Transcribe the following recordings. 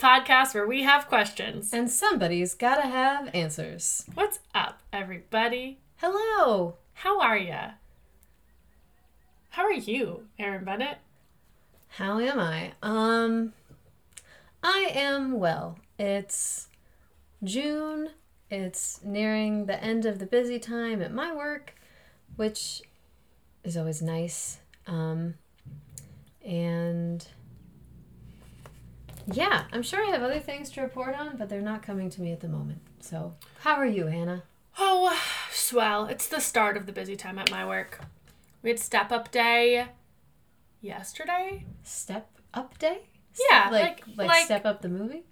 podcast where we have questions. And somebody's gotta have answers. What's up, everybody? Hello. How are ya? How are you, Erin Bennett? How am I? Um, I am well. It's June. It's nearing the end of the busy time at my work, which is always nice. Um, and yeah, I'm sure I have other things to report on, but they're not coming to me at the moment. So, how are you, Hannah? Oh, swell. It's the start of the busy time at my work. We had step up day yesterday. Step Up Day? Yeah, like like- like, like- Step Up the movie.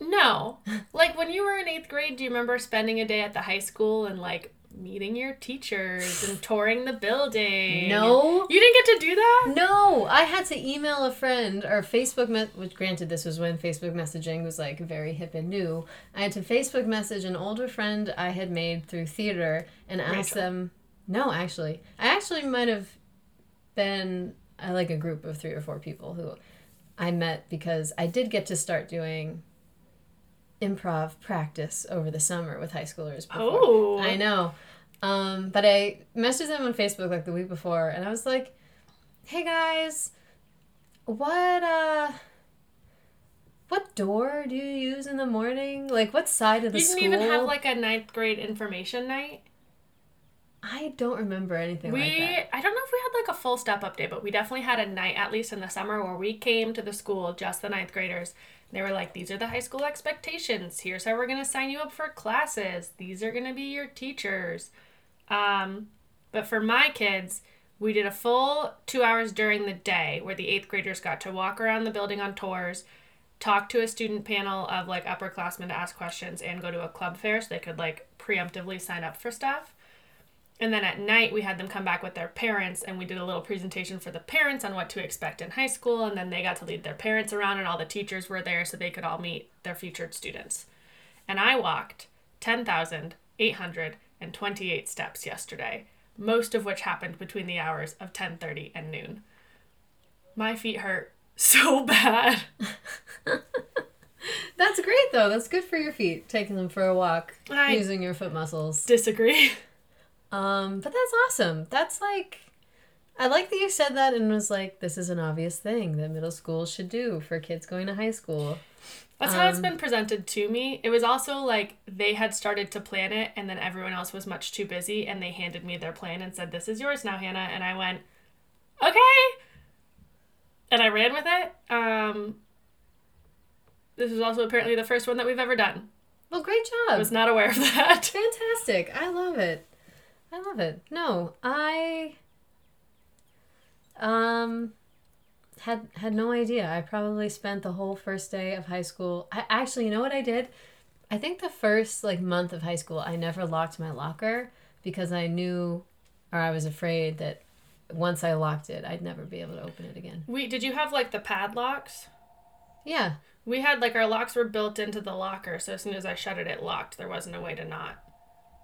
No. like when you were in eighth grade, do you remember spending a day at the high school and like meeting your teachers and touring the building? No. You didn't get to do that? No, I had to email a friend or Facebook, me- which granted this was when Facebook messaging was like very hip and new. I had to Facebook message an older friend I had made through theater and ask Rachel. them. No, actually, I actually might have been uh, like a group of three or four people who I met because I did get to start doing improv practice over the summer with high schoolers. Before. Oh. I know. Um, but I messaged them on Facebook like the week before, and I was like, "Hey guys, what uh, what door do you use in the morning? Like, what side of the You didn't school?" even have like a ninth grade information night. I don't remember anything we like that. I don't know if we had like a full step up day, but we definitely had a night at least in the summer where we came to the school, just the ninth graders. They were like, These are the high school expectations. Here's how we're gonna sign you up for classes. These are gonna be your teachers. Um, but for my kids, we did a full two hours during the day where the eighth graders got to walk around the building on tours, talk to a student panel of like upperclassmen to ask questions, and go to a club fair so they could like preemptively sign up for stuff. And then at night, we had them come back with their parents, and we did a little presentation for the parents on what to expect in high school. And then they got to lead their parents around, and all the teachers were there so they could all meet their future students. And I walked 10,828 steps yesterday, most of which happened between the hours of 10:30 and noon. My feet hurt so bad. That's great though. That's good for your feet. Taking them for a walk, I- using your foot muscles. Disagree. Um, but that's awesome. That's like, I like that you said that and was like, this is an obvious thing that middle school should do for kids going to high school. That's how it's been presented to me. It was also like they had started to plan it, and then everyone else was much too busy, and they handed me their plan and said, "This is yours now, Hannah." And I went, "Okay," and I ran with it. Um, this was also apparently the first one that we've ever done. Well, great job. I was not aware of that. Fantastic. I love it. I love it. No, I um had had no idea. I probably spent the whole first day of high school. I actually, you know what I did? I think the first like month of high school, I never locked my locker because I knew or I was afraid that once I locked it, I'd never be able to open it again. We did you have like the padlocks? Yeah. We had like our locks were built into the locker, so as soon as I shut it, it locked. There wasn't a way to not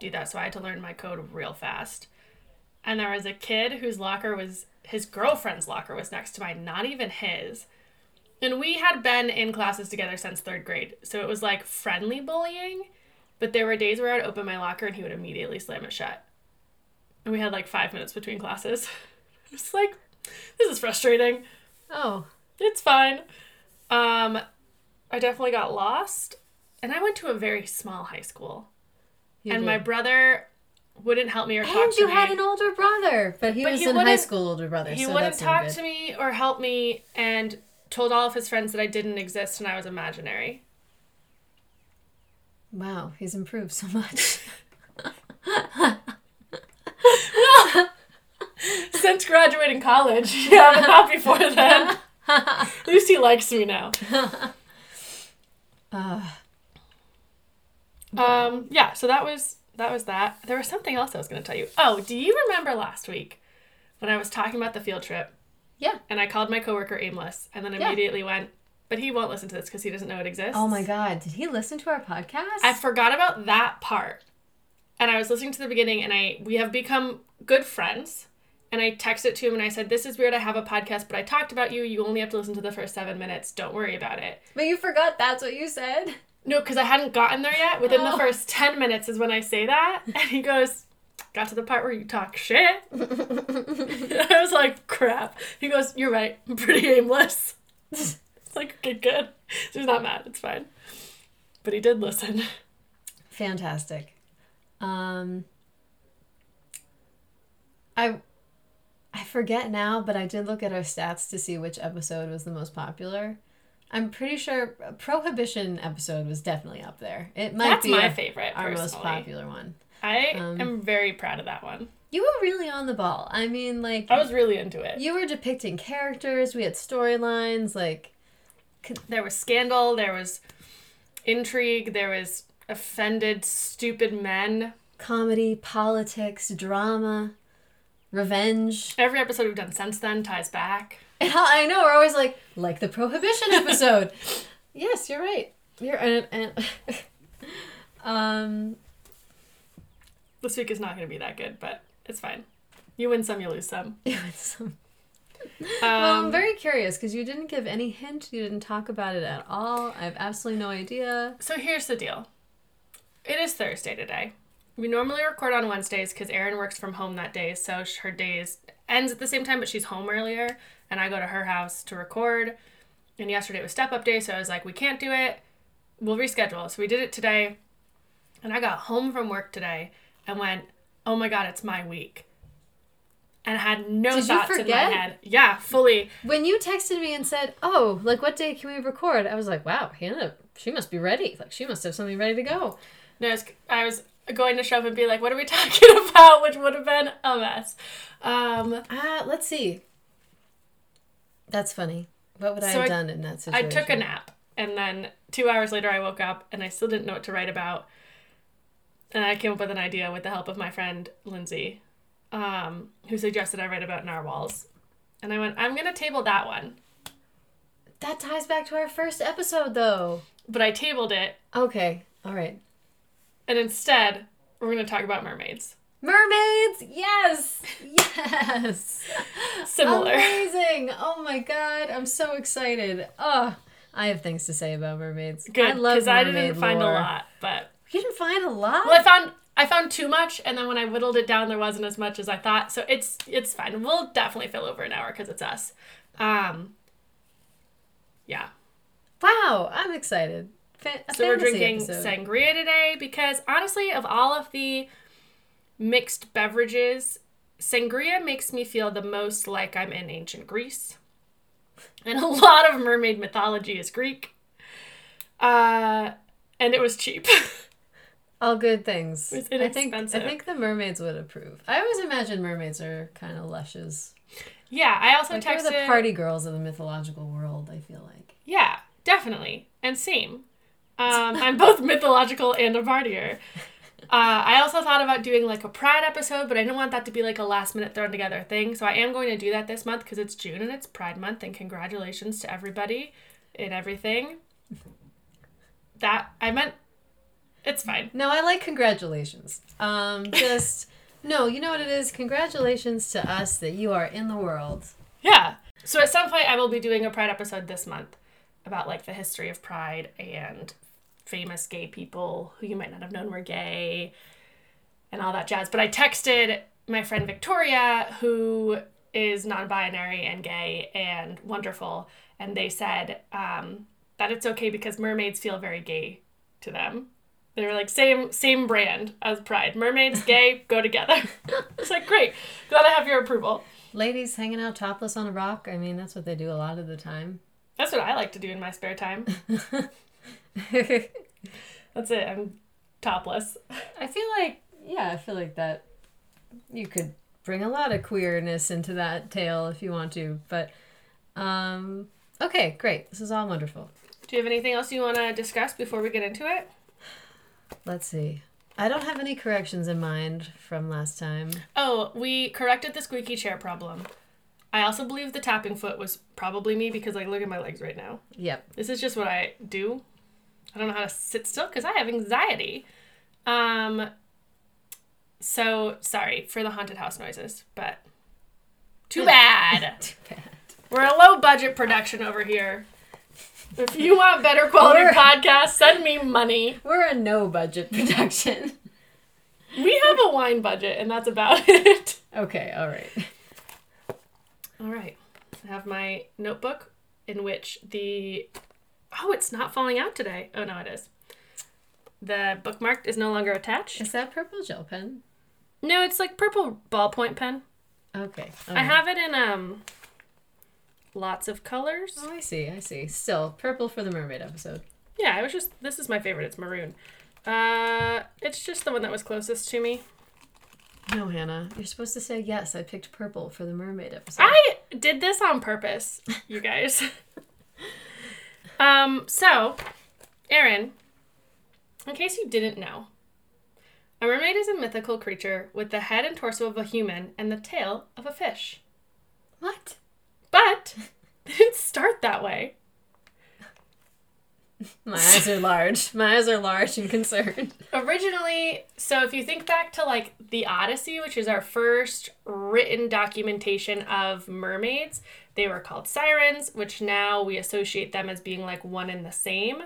do that, so I had to learn my code real fast. And there was a kid whose locker was his girlfriend's locker was next to mine, not even his. And we had been in classes together since third grade, so it was like friendly bullying. But there were days where I'd open my locker and he would immediately slam it shut. And we had like five minutes between classes. It's like, this is frustrating. Oh. It's fine. Um, I definitely got lost, and I went to a very small high school, you and did. my brother wouldn't help me or talk and to you me. had an older brother, but he But was he in high wouldn't- school older brother. he so wouldn't that's no talk good. to me or help me, and told all of his friends that I didn't exist and I was imaginary. Wow, he's improved so much. Since graduating college, yeah, but not before then. At least he likes me now. Uh, Um, yeah, so that was that was that. There was something else I was going to tell you. Oh, do you remember last week when I was talking about the field trip? Yeah. And I called my coworker aimless, and then Yeah. immediately went, but he won't listen to this because he doesn't know it exists. oh my god, did he listen to our podcast? I forgot about that part. And I was listening to the beginning and I we have become good friends and I texted to him and I said, This is weird. I have a podcast, but I talked about you. You only have to listen to the first seven minutes. Don't worry about it. But you forgot that's what you said. No, because I hadn't gotten there yet. Within Oh. the first 10 minutes is when I say that. And he goes, Got to the part where you talk shit. I was like, Crap. He goes, You're right. I'm pretty aimless. it's like, Okay, good. So he's not mad. It's fine. But he did listen. Fantastic. Um I I forget now, but I did look at our stats to see which episode was the most popular. I'm pretty sure Prohibition episode was definitely up there. It might That's be my favorite, our most popular one. I Um, am very proud of that one. You were really on the ball. I mean, like I was really into it. you were depicting characters. We had storylines. Like There was scandal, there was intrigue, there was offended, stupid men. comedy, politics, drama, revenge. Every episode we've done since then ties back. And I know we're always like, like the prohibition episode. yes, you're right. You're and, and um This week is not going to be that good, but it's fine. You win some, you lose some. it was some- well, I'm Um, very curious because you didn't give any hint. You didn't talk about it at all. I have absolutely no idea. so here's the deal. It is Thursday today. We normally record on Wednesdays because Erin works from home that day, so sh- her days ends at the same time, but she's home earlier, and I go to her house to record. And yesterday was step up day, so I was like, we can't do it. We'll reschedule. So we did it today, and I got home from work today and went, oh my god, it's my week. And I had no Did thoughts in my head. Yeah, fully. When you texted me and said, "Oh, like what day can we record?" I was like, "Wow, Hannah, she must be ready. Like she must have something ready to go." No, I was, I was going to show up and be like, what are we talking about? Which would have been a mess. Um, Uh, let's see. That's funny. What would I So have I- done in that situation? I took a nap. And then two hours later, I woke up and I still didn't know what to write about. And I came up with an idea with the help of my friend Lindsay, um, who suggested I write about narwhals. And I went, I'm going to table that one. That ties back to our first episode, though. But I tabled it. Okay, all right. And instead, we're going to talk about mermaids. Mermaids, yes, yes. Similar. Amazing. Oh my god, I'm so excited. Oh, I have things to say about mermaids. Good. I love Because I didn't find lore. a lot. But You didn't find a lot. Well, I found I found too much, and then when I whittled it down, there wasn't as much as I thought. So it's it's fine. We'll definitely fill over an hour because it's us. Um, yeah. Wow, I'm excited. Fan- So we're drinking episode. sangria today because honestly, of all of the mixed beverages, sangria makes me feel the most like I'm in ancient Greece, and a lot of mermaid mythology is Greek. Uh, and it was cheap. All good things. It's I think I think the mermaids would approve. I always imagine mermaids are kind of lushes. yeah, I also Like they're the party girls of the mythological world. I feel like. Yeah, definitely. And same. Um, I'm both mythological and a partier. Uh, I also thought about doing like a Pride episode, but I didn't want that to be like a last minute thrown together thing. So I am going to do that this month because it's June and it's Pride Month. And congratulations to everybody and everything. That I meant. It's fine. No, I like congratulations. Um, just no, you know what it is. Congratulations to us that you are in the world. Yeah. So at some point, I will be doing a Pride episode this month about like the history of Pride and famous gay people who you might not have known were gay and all that jazz. But I texted my friend Victoria, who is non binary and gay and wonderful, and they said um, that it's okay because mermaids feel very gay to them. They were like same same brand as Pride. Mermaids, gay, go together. it's like great. Glad I have your approval. Ladies hanging out topless on a rock. I mean, that's what they do a lot of the time. That's what I like to do in my spare time. That's it. I'm topless. I feel like, yeah, I feel like that you could bring a lot of queerness into that tale if you want to. But, um, okay, great. This is all wonderful. Do you have anything else you want to discuss before we get into it? Let's see. I don't have any corrections in mind from last time. Oh, we corrected the squeaky chair problem. I also believe the tapping foot was probably me because like look at my legs right now. Yep. This is just what I do. I don't know how to sit still because I have anxiety. Um so sorry for the haunted house noises, but Too bad. Too bad. We're a low budget production over here. If you want better quality podcasts, send me money. We're a no budget production. We have a wine budget, and that's about it. okay, all right. All right. I have my notebook in which the. Oh, it's not falling out today. Oh, no, it is. The bookmark is no longer attached. Is that purple gel pen? No, it's like purple ballpoint pen. Okay. I have it in um lots of colors. Oh, I see. I see. Still purple for the mermaid episode. Yeah, I was just this is my favorite. It's maroon. Uh, it's just the one that was closest to me. No, Hannah. You're supposed to say yes. I picked purple for the mermaid episode. I did this on purpose, you guys. um, so, Erin, in case you didn't know, a mermaid is a mythical creature with the head and torso of a human and the tail of a fish. what? But they didn't start that way. My eyes are large. My eyes are large and concerned. Originally, so if you think back to like the Odyssey, which is our first written documentation of mermaids, they were called sirens, which now we associate them as being like one and the same.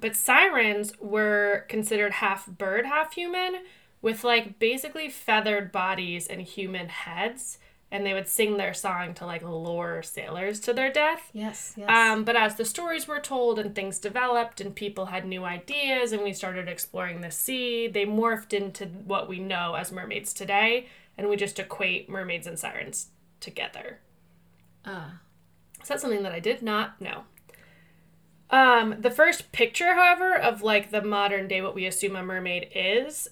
But sirens were considered half bird, half human, with like basically feathered bodies and human heads. And they would sing their song to like lure sailors to their death. Yes. Yes. Um, but as the stories were told and things developed and people had new ideas and we started exploring the sea, they morphed into what we know as mermaids today, and we just equate mermaids and sirens together. Ah. So that's something that I did not know. Um, the first picture, however, of like the modern day what we assume a mermaid is,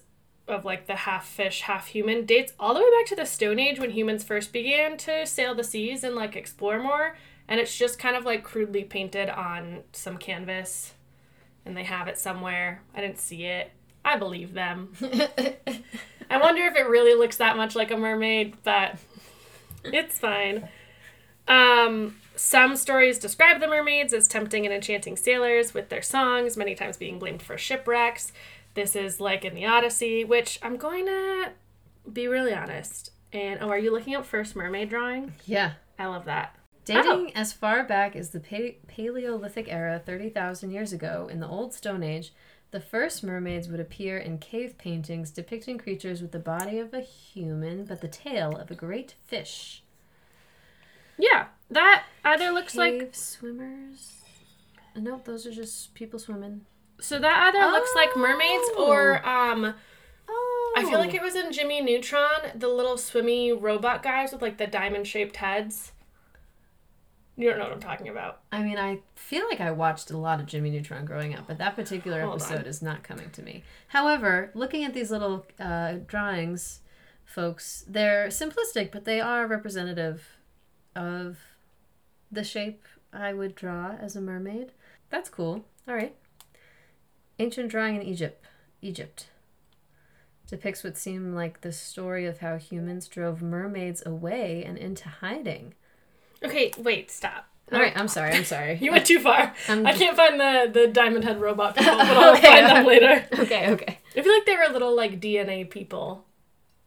of like the half fish, half human, dates all the way back to the Stone Age when humans first began to sail the seas and like explore more. And it's just kind of like crudely painted on some canvas, and they have it somewhere. I didn't see it. I believe them. I wonder if it really looks that much like a mermaid, but it's fine. Um, some stories describe the mermaids as tempting and enchanting sailors with their songs, many times being blamed for shipwrecks. This is like in the Odyssey, which I'm going to be really honest. And oh, are you looking up first mermaid drawing? yeah. I love that. Dating as far back as the pa- Paleolithic era, 30,000 years ago, in the Old Stone Age, the first mermaids would appear in cave paintings depicting creatures with the body of a human but the tail of a great fish. Yeah, that either looks like swimmers? Nope, those are just people swimming. so that either looks like mermaids or um Oh. I feel like it was in Jimmy Neutron, the little swimmy robot guys with like the diamond shaped heads. You don't know what I'm talking about. I mean, I feel like I watched a lot of Jimmy Neutron growing up, but that particular Hold episode on. is not coming to me. However, looking at these little uh, drawings, folks, they're simplistic, but they are representative of the shape I would draw as a mermaid. That's cool. All right. Ancient drawing in Egypt. Egypt depicts what seemed like the story of how humans drove mermaids away and into hiding. Okay, wait, stop. All right, I'm sorry. I'm sorry. You went too far. I'm- I can't find the the diamond head robot people, but I'll Okay. find them later. okay, okay. I feel like they were little like DNA people.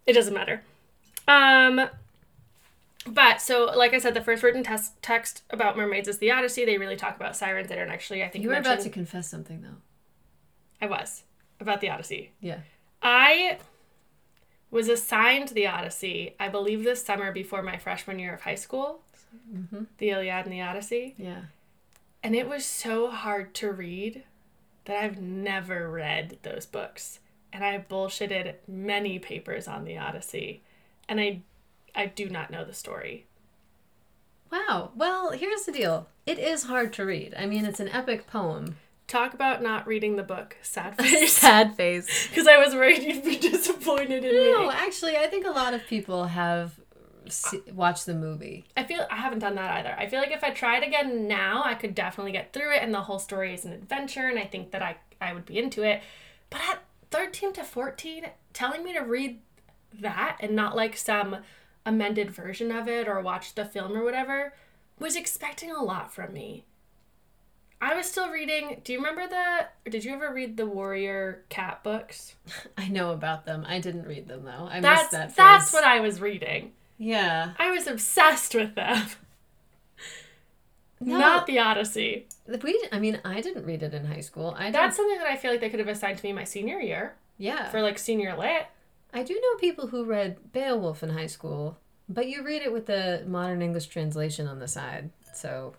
It doesn't matter. Um but so like I said, the first written test text about mermaids is the Odyssey. They really talk about sirens. They don't actually I think You were about to confess something though. I was about the Odyssey. Yeah. I was assigned the Odyssey, I believe this summer before my freshman year of high school. Mhm. The Iliad and the Odyssey. Yeah. And it was so hard to read that I've never read those books. And I bullshitted many papers on the Odyssey. And I I do not know the story. Wow. Well, here's the deal. It is hard to read. I mean, it's an epic poem. Talk about not reading the book. Sad face. Sad face. Because I was worried you'd be disappointed in No, me. No, actually, I think a lot of people have watched the movie. I feel I haven't done that either. I feel like if I tried again now, I could definitely get through it, and the whole story is an adventure, and I think that I I would be into it. But at thirteen to fourteen, telling me to read that and not like some amended version of it or watched the film or whatever was expecting a lot from me. I was still reading. Do you remember the? Or did you ever read the Warrior Cat books? I know about them. I didn't read them though. I That's missed that phase. that's what I was reading. Yeah. I was obsessed with them. No. Not the Odyssey. We, I mean, I didn't read it in high school. I That's something that I feel like they could have assigned to me my senior year yeah. for like senior lit. I do know people who read Beowulf in high school, but you read it with the modern English translation on the side. So,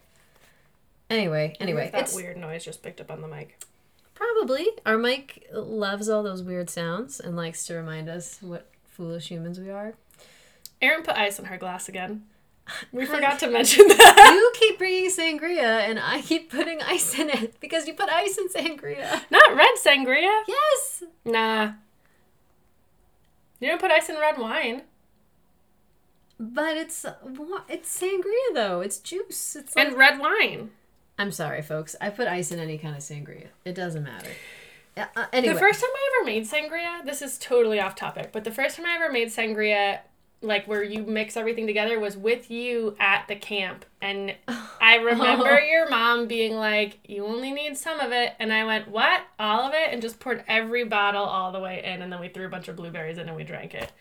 anyway, anyway, that it's weird noise just picked up on the mic. probably our mic loves all those weird sounds and likes to remind us what foolish humans we are. Erin put ice in her glass again. We forgot to mention that. you keep bringing sangria, and I keep putting ice in it because you put ice in sangria. Not red sangria. Yes, Nah. You don't put ice in red wine. but it's it's sangria though. It's juice. It's like And red wine. I'm sorry, folks. I put ice in any kind of sangria. It doesn't matter. Uh, anyway, The first time I ever made sangria, this is totally off topic, but the first time I ever made sangria, like where you mix everything together, was with you at the camp. And I remember your mom being like, You only need some of it. And I went, What? All of it? And just poured every bottle all the way in. And then we threw a bunch of blueberries in and we drank it.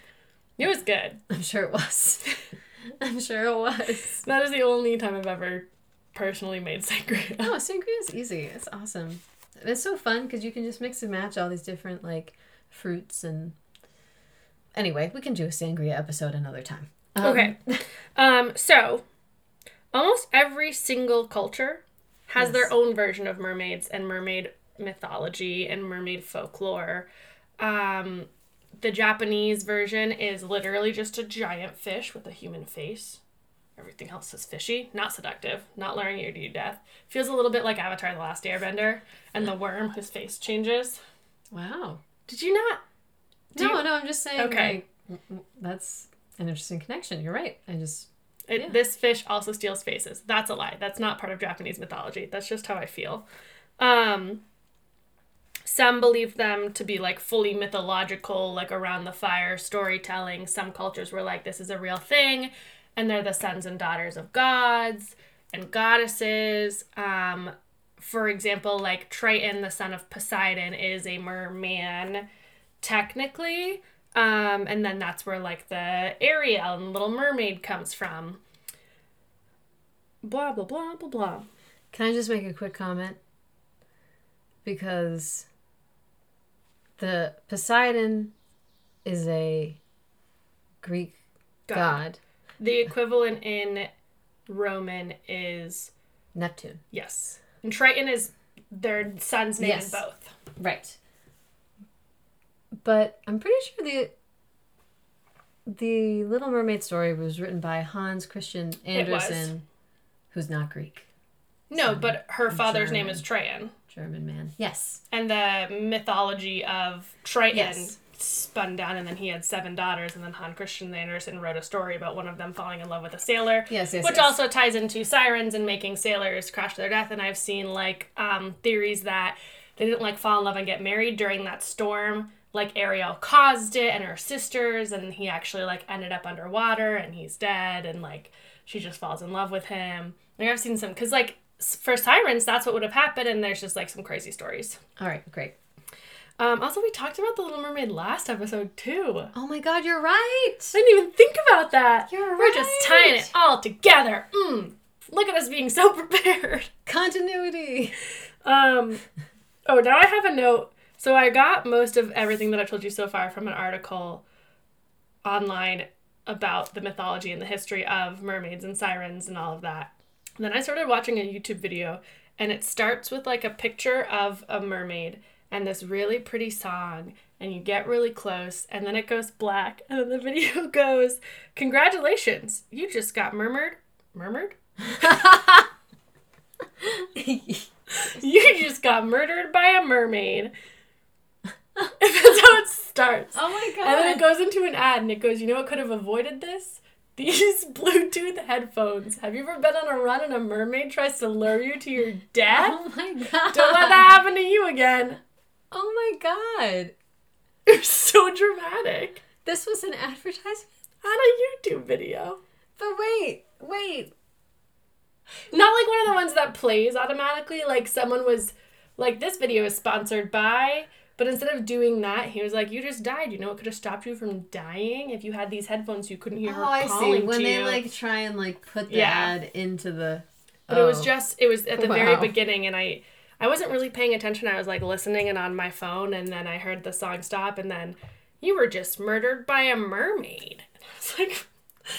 It was good. I'm sure it was. I'm sure it was. That is the only time I've ever personally made sangria. oh sangria is easy. It's awesome. It's so fun because you can just mix and match all these different like fruits and. Anyway, we can do a sangria episode another time. Um, Okay. Um, so almost every single culture has Yes. their own version of mermaids and mermaid mythology and mermaid folklore. Um, the Japanese version is literally just a giant fish with a human face. Everything else is fishy, not seductive, not luring you to your death. Feels a little bit like Avatar The Last Airbender and the worm whose face changes. Wow. Did you not? Do no, you- no, I'm just saying. Okay. Like, that's an interesting connection. You're right. I just. It, Yeah. This fish also steals faces. That's a lie. That's not part of Japanese mythology. That's just how I feel. Um, some believe them to be like fully mythological, like around the fire storytelling. Some cultures were like, this is a real thing, and they're the sons and daughters of gods and goddesses. Um, for example, like Triton, the son of Poseidon, is a merman, technically. Um, and then that's where like the Ariel and Little Mermaid comes from. Blah blah blah blah blah. Can I just make a quick comment? Because the Poseidon is a Greek God. god, The equivalent in Roman is Neptune. yes, and Triton is their son's name Yes. in both. Right. But I'm pretty sure the the Little Mermaid story was written by Hans Christian Andersen, who's not Greek, No, but her father's name is Triton, German man. Yes. and the mythology of Triton Yes. spun down, and then he had seven daughters, and then Hans Christian Andersen wrote a story about one of them falling in love with a sailor. Yes, yes. which yes. also ties into sirens and making sailors crash to their death and i've seen like um, theories that they didn't like fall in love and get married during that storm like ariel caused it and her sisters and he actually like ended up underwater and he's dead and like she just falls in love with him like i've seen some because like for sirens that's what would have happened and there's just like some crazy stories All right, great. um, also we talked about the little mermaid last episode too Oh my god, you're right. I didn't even think about that. You're We're just tying it all together. Mm. Look at us being so prepared. Continuity. Um, oh, now I have a note. So I got most of everything that I've told you so far from an article online about the mythology and the history of mermaids and sirens and all of that. And then I started watching a YouTube video, and it starts with like a picture of a mermaid and this really pretty song, and you get really close, and then it goes black, and then the video goes, Congratulations, you just got murmured. Murmured? You just got murdered by a mermaid. That's how it starts. Oh my god. And then it goes into an ad and it goes, you know what could have avoided this? These Bluetooth headphones. Have you ever been on a run and a mermaid tries to lure you to your death? Oh my god. Don't let that happen to you again. Oh my god. You're so dramatic. This was an advertisement. On a YouTube video. But wait, wait. Not like one of the ones that plays automatically. Like someone was like, this video is sponsored by But instead of doing that, he was like, "You just died. You know what could have stopped you from dying if you had these headphones. You couldn't hear her Oh, I calling see. When to they you." like try and like put the Yeah. ad into the. But it was Oh. just it was at the very beginning and I I wasn't really paying attention. I was like listening and on my phone and then I heard the song stop and then you were just murdered by a mermaid. And I was like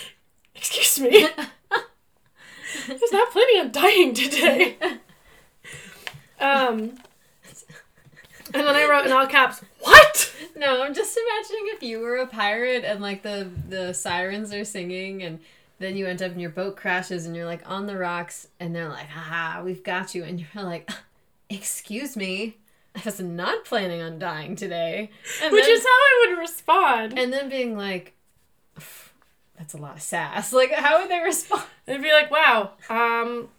Excuse me. I was not planning on dying today. Um and then I wrote in all caps, What? No, I'm just imagining if you were a pirate and like the the sirens are singing and then you end up and your boat crashes and you're like on the rocks and they're like, haha, we've got you and you're like, excuse me, I was not planning on dying today. And Which then, is how I would respond. and then being like, that's a lot of sass. Like, how would they respond? They'd be like, Wow, um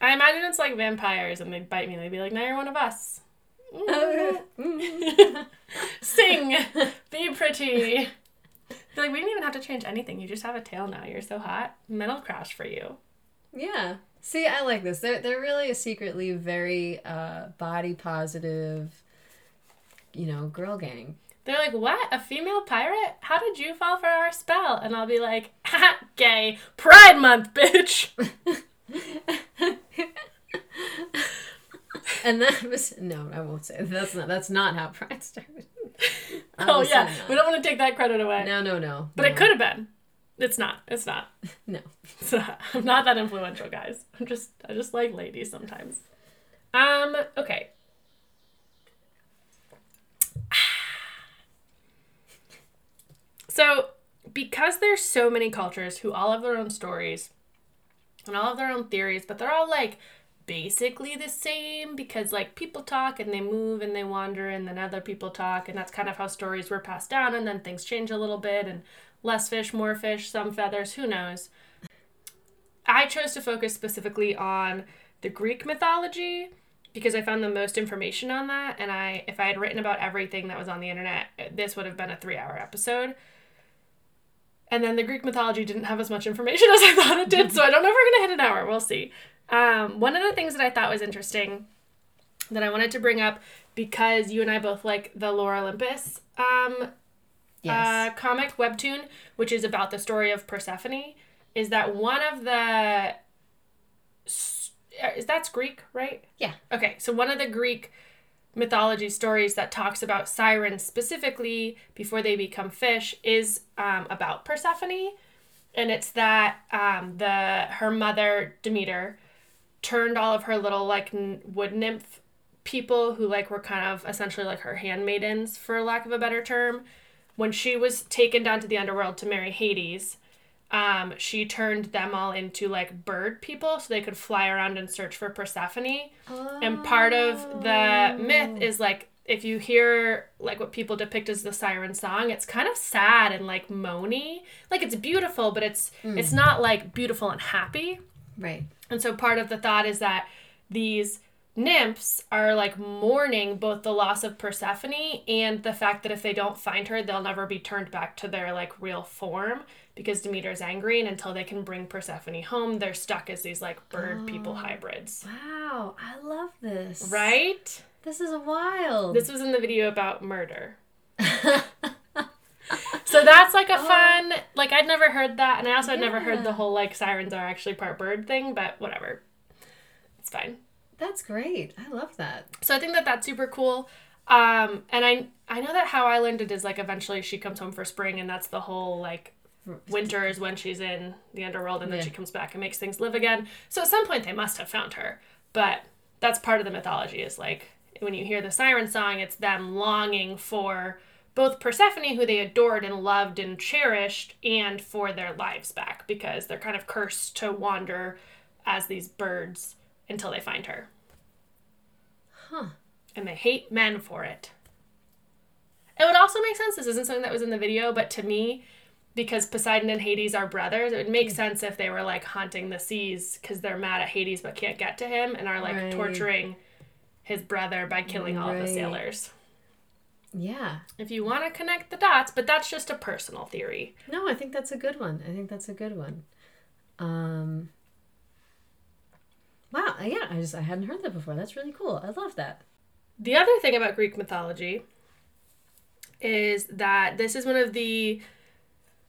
I imagine it's like vampires and they'd bite me and they'd be like, Now you're one of us. Sing, be pretty. Be like, we didn't even have to change anything. You just have a tail now. You're so hot. Metal crash for you. Yeah. See, I like this. They're they're really a secretly very uh, body positive, you know, girl gang. They're like, what? A female pirate? How did you fall for our spell? And I'll be like, ha, gay. Pride month, bitch. And that was no, I won't say that's not that's not how Pride started. oh yeah, not. we don't want to take that credit away. No, no, no. But no. it could have been. It's not. It's not. No. It's not. I'm not that influential, guys. I'm just I just like ladies sometimes. Um, okay. So, because there's so many cultures who all have their own stories and all have their own theories, but they're all like basically the same because like people talk and they move and they wander and then other people talk and that's kind of how stories were passed down and then things change a little bit and less fish, more fish, some feathers, who knows. I chose to focus specifically on the Greek mythology because I found the most information on that and I if I had written about everything that was on the internet, this would have been a 3-hour episode. And then the Greek mythology didn't have as much information as I thought it did, so I don't know if we're gonna hit an hour. We'll see. Um, one of the things that I thought was interesting that I wanted to bring up because you and I both like the Lore Olympus um, Yes. uh, comic webtoon, which is about the story of Persephone, is that one of the uh, is that's Greek, right? Yeah. Okay, so one of the Greek mythology stories that talks about sirens specifically before they become fish is um, about Persephone, and it's that um, the her mother Demeter turned all of her little like n- wood nymph people who like were kind of essentially like her handmaidens for lack of a better term when she was taken down to the underworld to marry Hades, um, she turned them all into like bird people so they could fly around and search for Persephone. And part of the myth is like if you hear like what people depict as the siren song, it's kind of sad and like moany. Like it's beautiful, but it's it's not like beautiful and happy. right. And so part of the thought is that these nymphs are like mourning both the loss of Persephone and the fact that if they don't find her, they'll never be turned back to their like real form because Demeter's angry and until they can bring Persephone home, they're stuck as these like bird people oh, hybrids. Wow, I love this. Right? This is wild. This was in the video about murder. So that's like a fun, like I'd never heard that, and I also had never heard the whole like sirens are actually part bird thing, but whatever. It's fine. That's great. I love that. So I think that that's super cool. Um, and I I know that how I learned it is like eventually she comes home for spring, and that's the whole like winter is when she's in the underworld, and then Yeah. she comes back and makes things live again. So at some point they must have found her, but that's part of the mythology. Is like when you hear the siren song, it's them longing for both Persephone, who they adored and loved and cherished, and for their lives back because they're kind of cursed to wander as these birds until they find her Huh. and they hate men for it. It would also make sense. This isn't something that was in the video, but to me, because Poseidon and Hades are brothers, it would make mm. sense if they were like haunting the seas because they're mad at Hades but can't get to him and are like Right. torturing his brother by killing all the sailors. Yeah. If you want to connect the dots, but that's just a personal theory. No, I think that's a good one. I think that's a good one. Um Wow, yeah, I just I hadn't heard that before. That's really cool. I love that. The other thing about Greek mythology is that this is one of the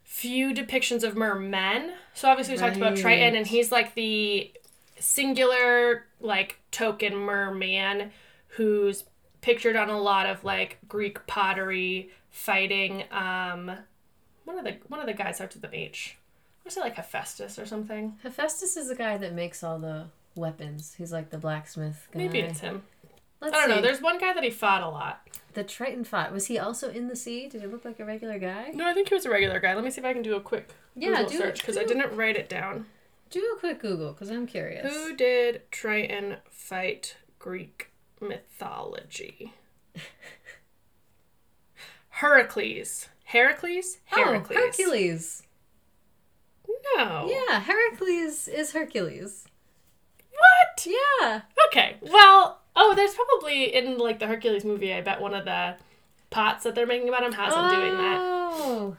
few depictions of mermen. So obviously we talked about Triton, and he's like the singular like token merman who's pictured on a lot of like Greek pottery fighting um one of the one of the guys starts with an H. Was it like Hephaestus or something? Hephaestus is the guy that makes all the weapons. He's like the blacksmith guy. Maybe it's him. Let's I don't know. There's one guy that he fought a lot. The Triton fought. Was he also in the sea? Did he look like a regular guy? No, I think he was a regular guy. Let me see if I can do a quick Yeah, Google do- search because I didn't write it down. Do a quick Google because I'm curious. Who did Triton fight Greek mythology? Heracles. Heracles? Heracles. Oh, Hercules. No. Yeah, Heracles is Hercules. What? Yeah. Okay. Well, oh, there's probably in like the Hercules movie. I bet one of the pots that they're making about him has him doing that. Oh.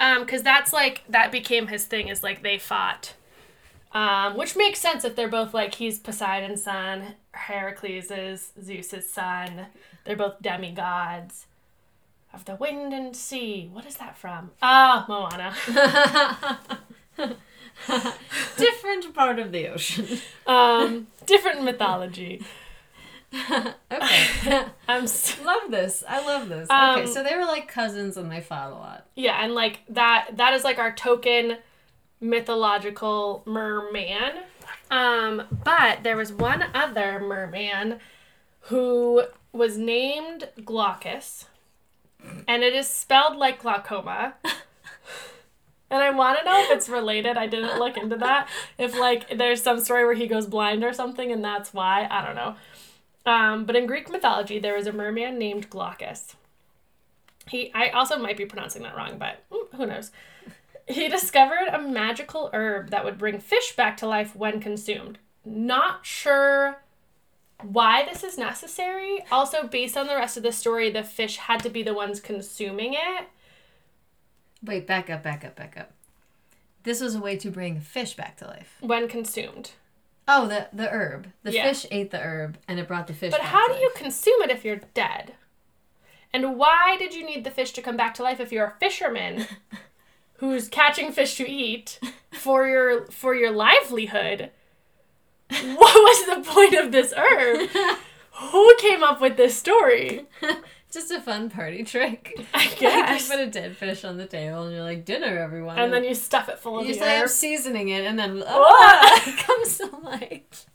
Um, because that's like that became his thing. Is like they fought. Um, which makes sense if they're both like he's Poseidon's son, Heracles is Zeus's son. They're both demigods of the wind and sea. What is that from? Ah, Moana. Different part of the ocean. Um, different mythology. okay. I'm s- love this. I love this. Um, okay, so they were like cousins and they fought a lot. yeah, and like that that is like our token mythological merman. Um, but there was one other merman who was named Glaucus, and it is spelled like glaucoma. And I want to know if it's related. I didn't look into that. If like there's some story where he goes blind or something, and that's why I don't know. Um, but in Greek mythology, there was a merman named Glaucus. He, I also might be pronouncing that wrong, but mm, who knows? He discovered a magical herb that would bring fish back to life when consumed. Not sure why this is necessary. Also, based on the rest of the story, the fish had to be the ones consuming it. Wait, back up, back up, back up. This was a way to bring fish back to life. when consumed. Oh, the the herb. The Yeah. fish ate the herb and it brought the fish But how do you consume it if you're dead? And why did you need the fish to come back to life if you're a fisherman who's catching fish to eat for your for your livelihood? What was the point of this herb? Who came up with this story? Just a fun party trick. I Like, guess. you put a dead fish on the table and you're like, dinner, everyone. And then you stuff it full of you say, I'm seasoning it, and then oh, it comes to life.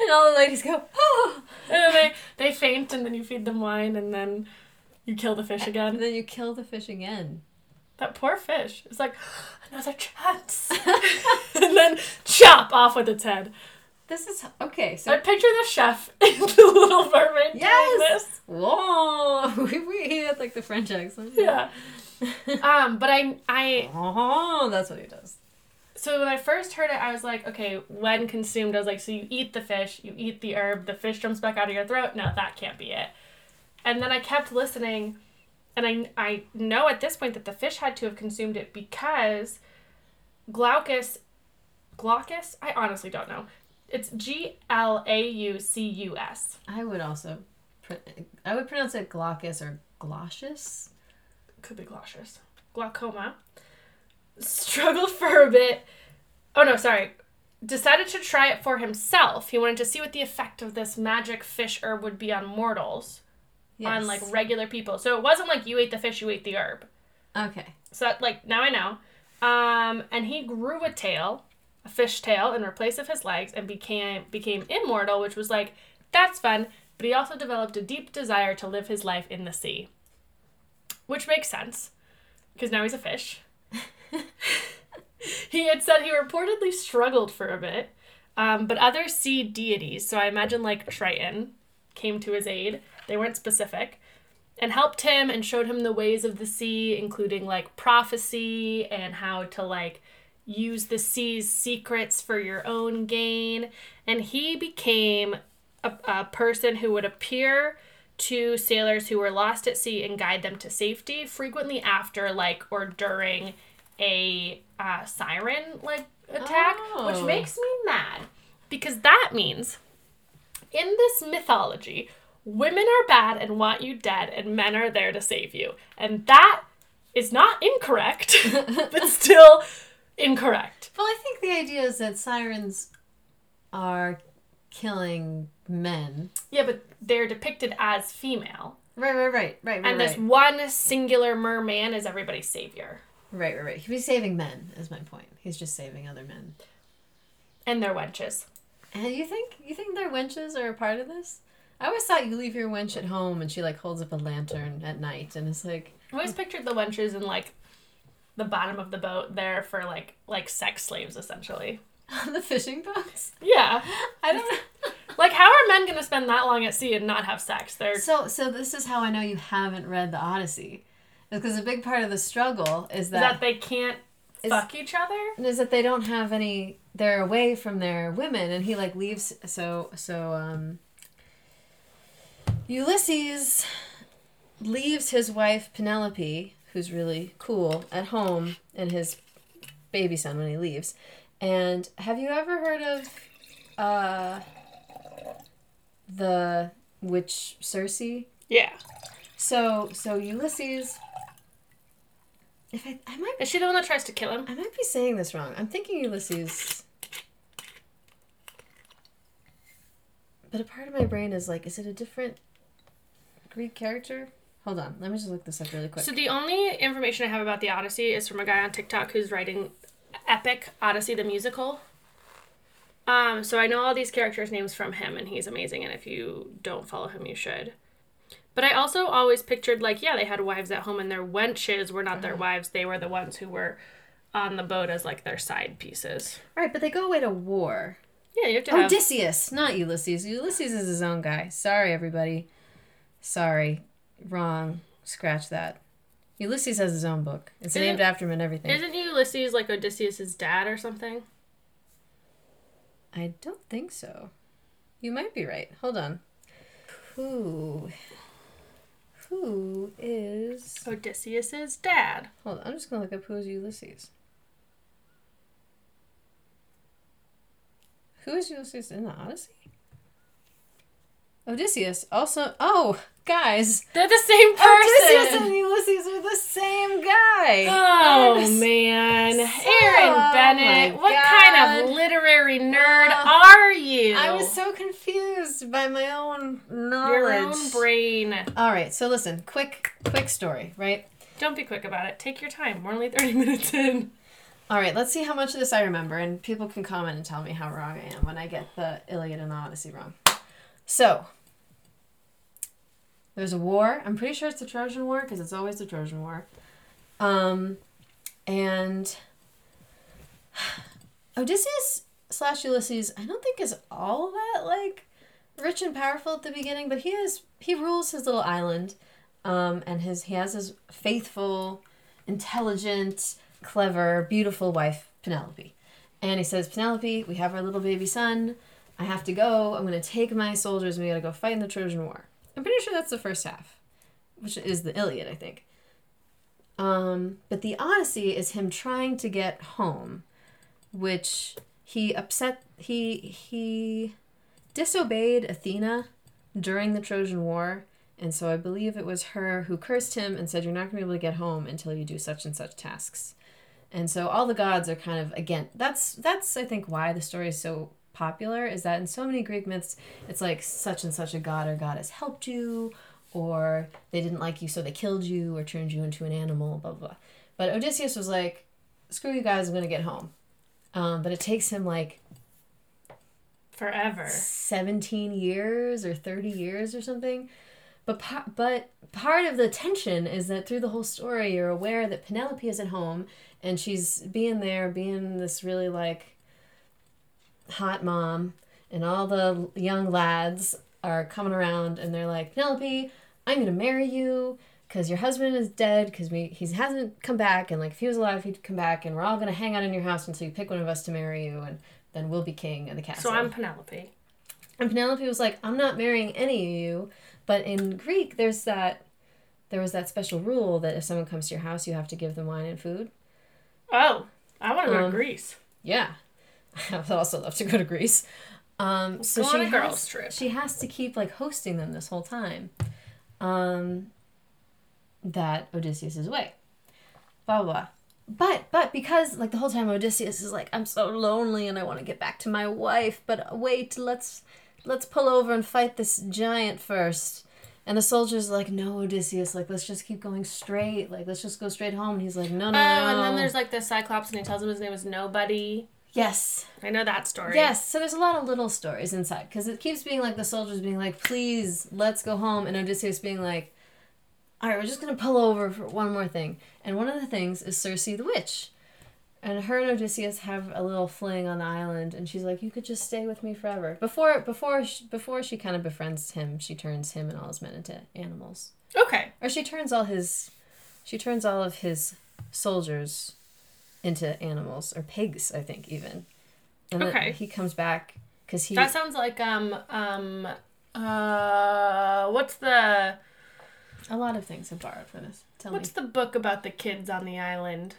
And all the ladies go, oh. And then they, they faint and then you feed them wine and then you kill the fish again. And then you kill the fish again. That poor fish. It's like, another chance. and then chop off with its head. This is okay. So I picture the chef in the Little Mermaid doing Yes! this. whoa, we, had like the French accent. Yeah. um, but I, I, Oh, that's what he does. so when I first heard it, I was like, okay, when consumed, I was like, so you eat the fish, you eat the herb, the fish jumps back out of your throat. No, that can't be it. And then I kept listening, and I, I know at this point that the fish had to have consumed it because Glaucus, Glaucus, I honestly don't know. It's G L A U C U S. I would also, pr- I would pronounce it glaucus or glaucius. could be glaucus, glaucoma, struggled for a bit. Oh no, sorry. Decided to try it for himself. He wanted to see what the effect of this magic fish herb would be on mortals, on like regular people. So it wasn't like you ate the fish, you ate the herb. okay. So that, like now I know. Um, and he grew a tail, a fish tail, in replace of his legs, and became became immortal, which was like that's fun. But he also developed a deep desire to live his life in the sea, which makes sense, because now he's a fish. he had said he reportedly struggled for a bit, um, but other sea deities, so I imagine like Triton, came to his aid. They weren't specific and helped him and showed him the ways of the sea, including like prophecy and how to like use the sea's secrets for your own gain. And he became a, a person who would appear to sailors who were lost at sea and guide them to safety, frequently after like or during a uh, siren like attack, which Oh. makes me mad because that means in this mythology, women are bad and want you dead, and men are there to save you. And that is not incorrect, but still incorrect. Well, I think the idea is that sirens are killing men. Yeah, but they're depicted as female. Right, right, right, right, right. And this right. one singular merman is everybody's savior. Right, right, right. He's saving men, is my point. He's just saving other men. And their wenches. And you think you think their wenches are a part of this? I always thought you leave your wench at home and she like holds up a lantern at night and it's like I always pictured the wenches in like the bottom of the boat there for like like sex slaves essentially. the fishing boats. Yeah. I don't Like how are men gonna spend that long at sea and not have sex? They're So so this is how I know you haven't read the Odyssey. Because a big part of the struggle is that, that they can't Is- fuck each other. is that they don't have any they're away from their women and he like leaves so so um Ulysses leaves his wife Penelope who's really cool at home and his baby son when he leaves and have you ever heard of uh the witch Circe Yeah. so so Ulysses if I I might Is she the one that tries to kill him? I might be saying this wrong. I'm thinking Ulysses. But a part of my brain is like, is it a different Greek character? Hold on, let me just look this up really quick. So the only information I have about the Odyssey is from a guy on TikTok who's writing Epic Odyssey the musical. Um, so I know all these characters' names from him, and he's amazing. And if you don't follow him, you should. But I also always pictured like, yeah, they had wives at home, and their wenches were not their wives; they were the ones who were on the boat as like their side pieces. right, but they go away to war. Yeah, you have to have. Odysseus, not Ulysses. Ulysses is his own guy. Sorry, everybody. Sorry, wrong. Scratch that. Ulysses has his own book. It's Isn't- named after him and everything. Isn't Ulysses like Odysseus's dad or something? I don't think so. You might be right. Hold on. Who? Who is? Odysseus's dad. Hold on. I'm just gonna look up who is Ulysses. Who is Ulysses in the Odyssey? Odysseus. Also, oh, guys. They're the same person. Odysseus and Ulysses are the same guy. Oh man, so- Aaron oh Bennett, my what kind of literary nerd Uh, are you? I was so confused by my own knowledge. your own brain. All right, so listen, quick, quick story, right? Don't be quick about it. Take your time. We're only thirty minutes in. All right, let's see how much of this I remember, and people can comment and tell me how wrong I am when I get the Iliad and the Odyssey wrong. So, there's a war. I'm pretty sure it's the Trojan War because it's always the Trojan War. Um, and Odysseus slash Ulysses, I don't think is all that like rich and powerful at the beginning, but he is he rules his little island, um, and his he has his faithful, intelligent, clever, beautiful wife Penelope, and he says, Penelope, we have our little baby son. I have to go. I'm gonna take my soldiers. and We gotta go fight in the Trojan War. I'm pretty sure that's the first half, which is the Iliad, I think. Um, but the Odyssey is him trying to get home, which he upset. He he disobeyed Athena during the Trojan War, and so I believe it was her who cursed him and said, "You're not going to be able to get home until you do such and such tasks." And so all the gods are kind of again. That's that's I think why the story is so popular is that in so many Greek myths, it's like such and such a god or goddess helped you, or they didn't like you so they killed you or turned you into an animal, blah blah. blah. But Odysseus was like, "Screw you guys, I'm gonna get home." Um, but it takes him like Forever. 17 years or 30 years or something. But pa- but part of the tension is that through the whole story you're aware that Penelope is at home and she's being there being this really like hot mom and all the young lads are coming around and they're like Penelope I'm to marry you cuz your husband is dead cuz we he hasn't come back and like if he was alive he'd come back and we're all to hang out in your house until you pick one of us to marry you and then we'll be king of the castle. So I'm Penelope. And Penelope was like, I'm not marrying any of you. But in Greek, there's that, there was that special rule that if someone comes to your house, you have to give them wine and food. Oh, I want to go Um, to Greece. Yeah. I would also love to go to Greece. Um, so Go she on a has, trip. she has to keep like hosting them this whole time. Um, that Odysseus is away. Blah blah. blah. But but because like the whole time Odysseus is like I'm so lonely and I want to get back to my wife, but wait, let's let's pull over and fight this giant first. And the soldier's like, no, Odysseus, like let's just keep going straight, like let's just go straight home. And he's like, no, no, Oh, no. and then there's like the Cyclops, and he tells him his name is Nobody. Yes, I know that story. Yes, so there's a lot of little stories inside because it keeps being like the soldiers being like, "Please, let's go home," and Odysseus being like, "All right, we're just gonna pull over for one more thing." And one of the things is Circe the witch, and her and Odysseus have a little fling on the island, and she's like, "You could just stay with me forever." Before before she, before she kind of befriends him, she turns him and all his men into animals, Okay. or she turns all his, she turns all of his soldiers into animals or pigs, I think even. And then Okay. he comes back because he That sounds like um um uh what's the a lot of things have borrowed from this. Tell what's me What's the book about the kids on the island?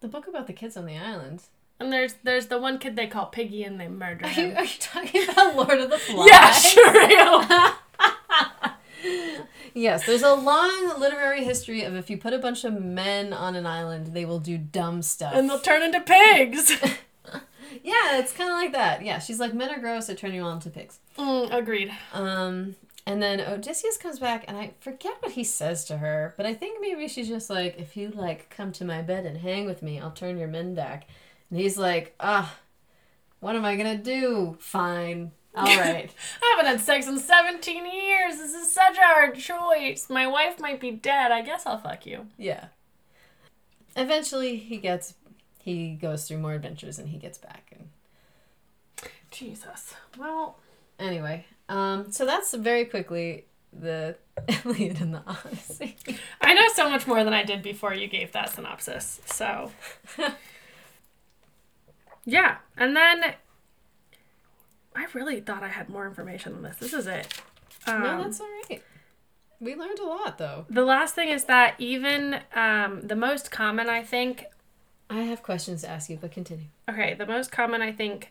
the book about the kids on the island. And there's there's the one kid they call Piggy and they murder Are you are you talking about Lord of the Flies? Yeah, sure I am. Yes, there's a long literary history of if you put a bunch of men on an island, they will do dumb stuff. and they'll turn into pigs. yeah, it's kind of like that. Yeah, she's like men are gross, I turn you all into pigs. mm, agreed. Um, and then Odysseus comes back, and I forget what he says to her, but I think maybe she's just like, if you like come to my bed and hang with me, I'll turn your men back. And he's like, ah, what am I gonna do? Fine, all right. I haven't had sex in 17 years. This is such a hard choice. My wife might be dead. I guess I'll fuck you. yeah. Eventually, he gets, he goes through more adventures, and he gets back. And Jesus. Well, anyway, um, so that's very quickly the Iliad and the Odyssey. I know so much more than I did before you gave that synopsis. So, yeah. And then I really thought I had more information on this. This is it. Um, no, that's all right. We learned a lot, though. the last thing is that even um, the most common, I think, I have questions to ask you, but continue. okay, the most common, I think,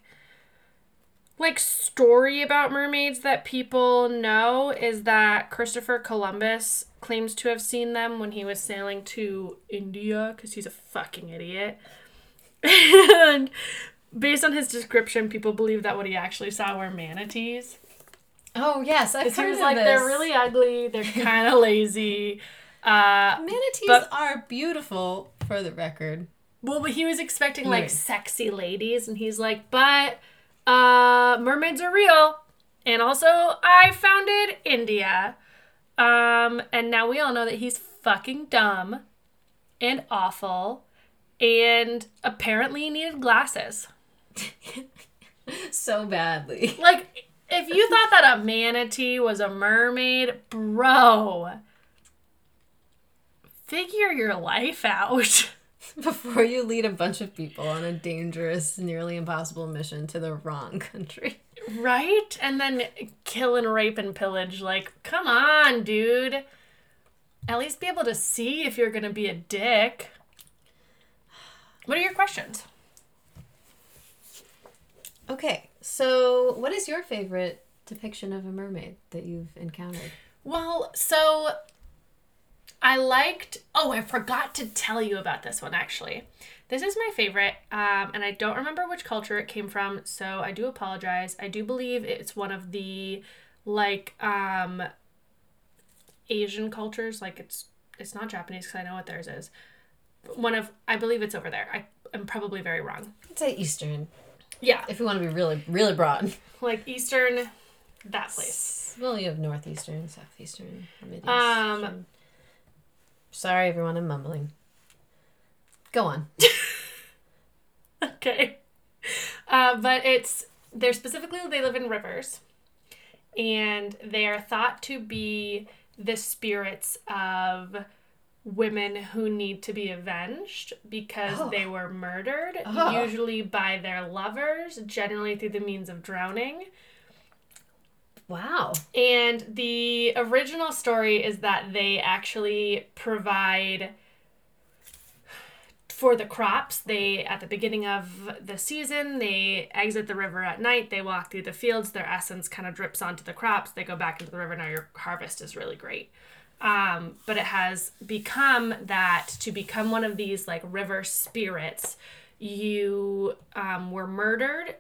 like story about mermaids that people know is that Christopher Columbus claims to have seen them when he was sailing to India because he's a fucking idiot. and based on his description, people believe that what he actually saw were manatees. Oh yes, I've Because he heard was of like, this. they're really ugly, they're kind of lazy. Uh, manatees but- are beautiful, for the record. Well, but he was expecting like sexy ladies, and he's like, but uh, mermaids are real, and also I founded India, um, and now we all know that he's fucking dumb, and awful, and apparently needed glasses. So badly. Like, if you thought that a manatee was a mermaid, bro, figure your life out. Before you lead a bunch of people on a dangerous, nearly impossible mission to the wrong country. Right? And then kill and rape and pillage. Like, come on, dude. At least be able to see if you're gonna be a dick. What are your questions? Okay, so what is your favorite depiction of a mermaid that you've encountered? Well, so I liked. Oh, I forgot to tell you about this one actually. This is my favorite, um, and I don't remember which culture it came from, so I do apologize. I do believe it's one of the like um, Asian cultures. Like it's it's not Japanese because I know what theirs is. One of I believe it's over there. I am probably very wrong. I'd say Eastern, Yeah, if you want to be really, really broad. like Eastern, that place. Well, you have Northeastern, Southeastern. Um, Sorry, everyone, I'm mumbling. Go on. Okay. Uh, but it's they're specifically they live in rivers, and they are thought to be the spirits of women who need to be avenged because Oh. they were murdered, Oh. usually by their lovers, generally through the means of drowning. Wow. And the original story is that they actually provide for the crops. They at the beginning of the season, they exit the river at night. They walk through the fields. Their essence kind of drips onto the crops. They go back into the river. Now your harvest is really great. Um, but it has become that to become one of these like river spirits, you um, were murdered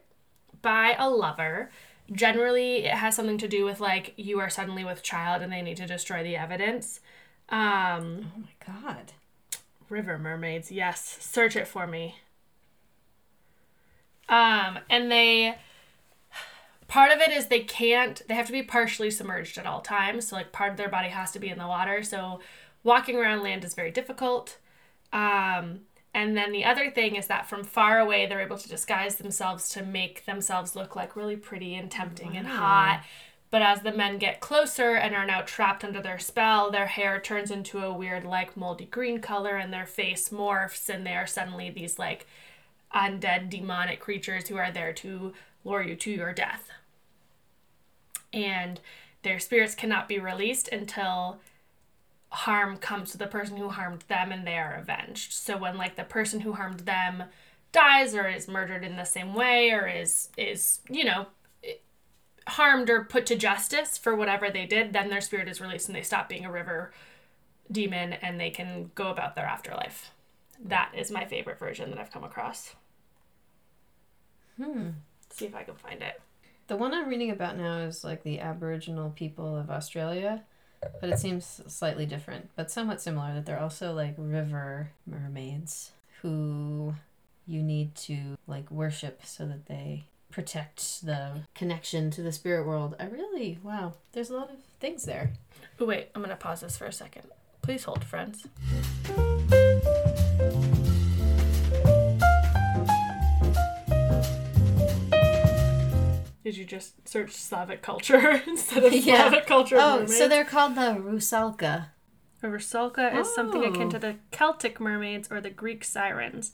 by a lover. Generally, it has something to do with like you are suddenly with child and they need to destroy the evidence. Um, Oh my god. River mermaids, yes. Search it for me. Um, and they part of it is they can't they have to be partially submerged at all times. So like part of their body has to be in the water. So walking around land is very difficult. Um, and then the other thing is that from far away they're able to disguise themselves to make themselves look like really pretty and tempting and hot. But as the men get closer and are now trapped under their spell, their hair turns into a weird, like, moldy green color, and their face morphs, and they are suddenly these, like, undead demonic creatures who are there to lure you to your death. And their spirits cannot be released until harm comes to the person who harmed them and they are avenged. So when like the person who harmed them dies or is murdered in the same way or is is, you know, harmed or put to justice for whatever they did, then their spirit is released and they stop being a river demon and they can go about their afterlife. That is my favorite version that I've come across. Hmm. see if I can find it. The one I'm reading about now is like the Aboriginal people of Australia, but it seems slightly different, but somewhat similar. That they're also like river mermaids who you need to like worship so that they protect the connection to the spirit world. I really, wow, there's a lot of things there. Oh, wait, I'm going to pause this for a second. Please hold, friends. Did you just search Slavic culture instead of Yeah. Slavic culture? Oh, mermaids? so they're called the Rusalka. A Rusalka is something akin Oh. to the Celtic mermaids or the Greek sirens.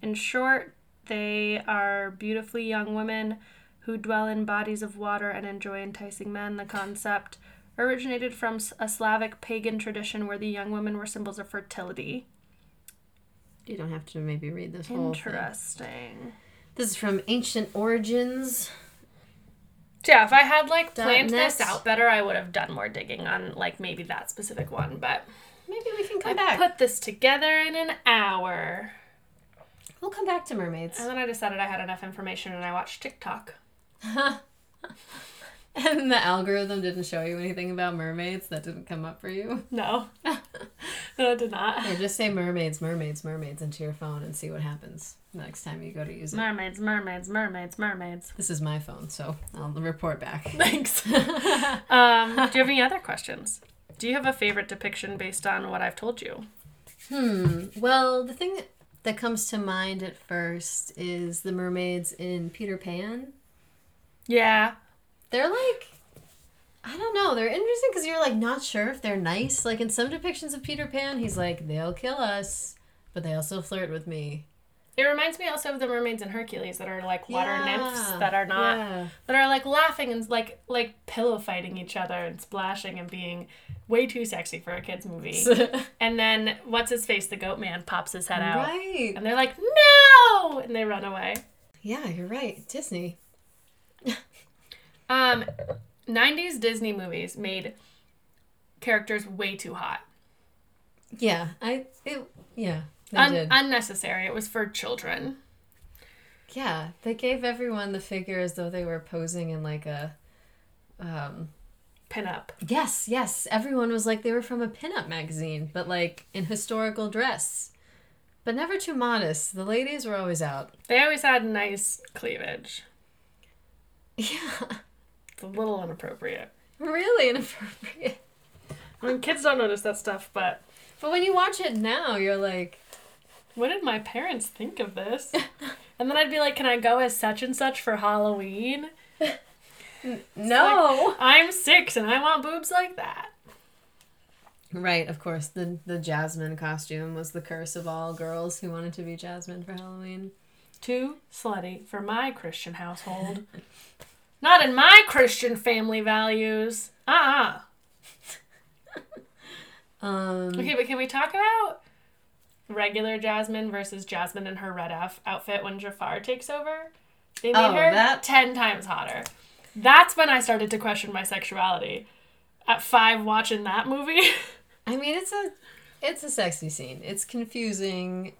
In short, they are beautifully young women who dwell in bodies of water and enjoy enticing men. The concept originated from a Slavic pagan tradition where the young women were symbols of fertility. You don't have to maybe read this whole thing. Interesting. This is from Ancient Origins. Yeah, if I had like planned this out better, I would have done more digging on like maybe that specific one. But Maybe we can come I back. put this together in an hour. we'll come back to mermaids. And then I decided I had enough information and I watched TikTok. And the algorithm didn't show you anything about mermaids that didn't come up for you. No. no, I did not. Or just say mermaids, mermaids, mermaids into your phone and see what happens next time you go to use it. Mermaids, mermaids, mermaids, mermaids. This is my phone, so I'll report back. Thanks. um, do you have any other questions? Do you have a favorite depiction based on what I've told you? Hmm. Well, the thing that comes to mind at first is the mermaids in Peter Pan. Yeah. They're like, I don't know. They're interesting because you're like not sure if they're nice. Like in some depictions of Peter Pan, he's like, they'll kill us, but they also flirt with me. It reminds me also of the mermaids in Hercules that are like water Yeah. nymphs that are not Yeah. that are like laughing and like like pillow fighting each other and splashing and being way too sexy for a kids movie. and then what's his face, the goat man, pops his head out. right. And they're like, No and they run away. Yeah, you're right. Disney. Um, 90s Disney movies made characters way too hot. Yeah, I. It, yeah, they Un- did. unnecessary. It was for children. yeah, they gave everyone the figure as though they were posing in like a. Um, Pinup. yes, yes. Everyone was like they were from a pinup magazine, but like in historical dress. But never too modest. The ladies were always out. They always had nice cleavage. Yeah, It's a little inappropriate. really inappropriate. I mean, kids don't notice that stuff, but But when you watch it now, you're like, what did my parents think of this? and then I'd be like, can I go as such and such for Halloween? no. I'm six and I want boobs like that. Right, of course. The the Jasmine costume was the curse of all girls who wanted to be Jasmine for Halloween. Too slutty for my Christian household. Not in my Christian family values. Uh uh Um, Okay, but can we talk about regular Jasmine versus Jasmine in her red F outfit when Jafar takes over. They made Oh, her that- ten times hotter. That's when I started to question my sexuality. At five, watching that movie. I mean, it's a it's a sexy scene. It's confusing.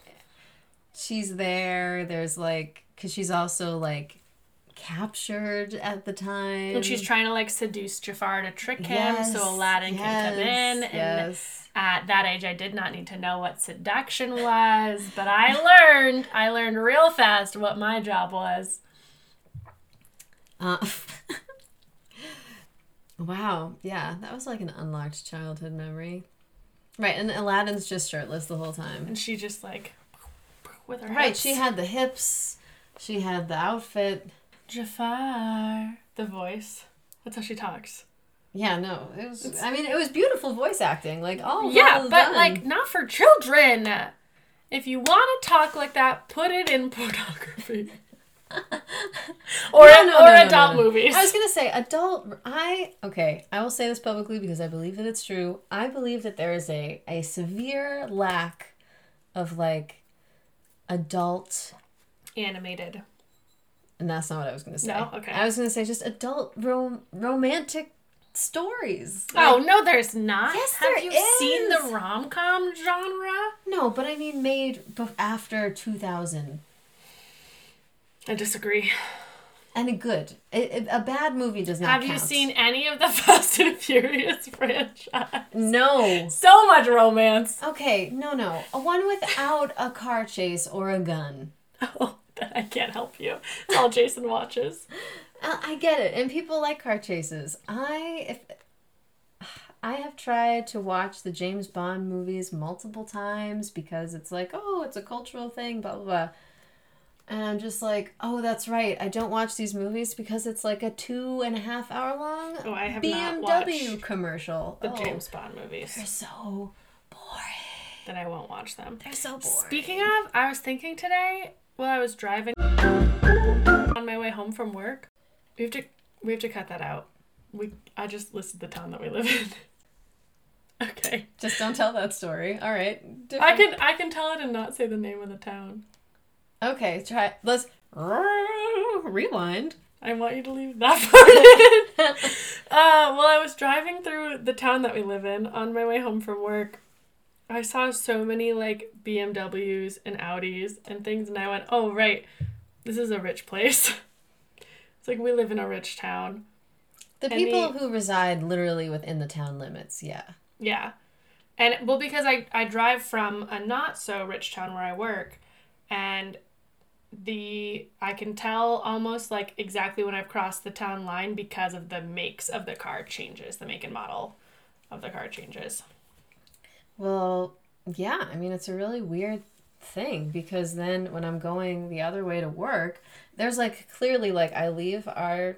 She's there. There's like cuz she's also like captured at the time. and she's trying to like seduce Jafar to trick him so Aladdin can come yes, in. And yes. at that age, I did not need to know what seduction was, but I learned. I learned real fast what my job was. Uh, wow. Yeah, that was like an unlocked childhood memory. Right, and Aladdin's just shirtless the whole time. And she just like with her Right, hips. she had the hips. She had the outfit. Jafar. The voice. That's how she talks. Yeah, no, it was. I mean, it was beautiful voice acting. Like, oh, yeah, well but done. like not for children. If you want to talk like that, put it in pornography. or No, no, or no, no, adult no. movies. I was gonna say adult. I okay. I will say this publicly because I believe that it's true. I believe that there is a a severe lack of like adult, Animated. And that's not what I was gonna say. No? Okay. I was gonna say just adult rom- romantic stories. oh no, there's not. Yes, Have there you seen the rom com genre? no, but I mean made after two thousand. I disagree. And a good, a, a- bad movie does not. Have you seen any of the Fast and Furious franchise? No. So much romance. Okay, no, no. A one without a car chase or a gun. Oh, I can't help you. It's all Jason watches. Uh, I get it, and people like car chases. I if I have tried to watch the James Bond movies multiple times because it's like, oh, it's a cultural thing, blah blah blah. And I'm just like, oh, that's right. I don't watch these movies because it's like a two and a half hour long Oh, I have BMW commercial. the Oh, James Bond movies. They're so boring. Then I won't watch them. They're so boring. Speaking of, I was thinking today while I was driving on my way home from work. We have to we have to cut that out. We I just listed the town that we live in. okay. Just don't tell that story. All right. I can I can tell it and not say the name of the town. Okay, try. Let's rewind. I want you to leave that part in. uh, while I was driving through the town that we live in on my way home from work, I saw so many like BMWs and Audis and things, and I went, "Oh right, this is a rich place." it's like we live in a rich town. The Any- people who reside literally within the town limits, yeah. Yeah. And well because I I drive from a not so rich town where I work and the I can tell almost like exactly when I've crossed the town line because of the makes of the car changes, the make and model of the car changes. Well, yeah, I mean, it's a really weird thing because then when I'm going the other way to work, there's like clearly like I leave our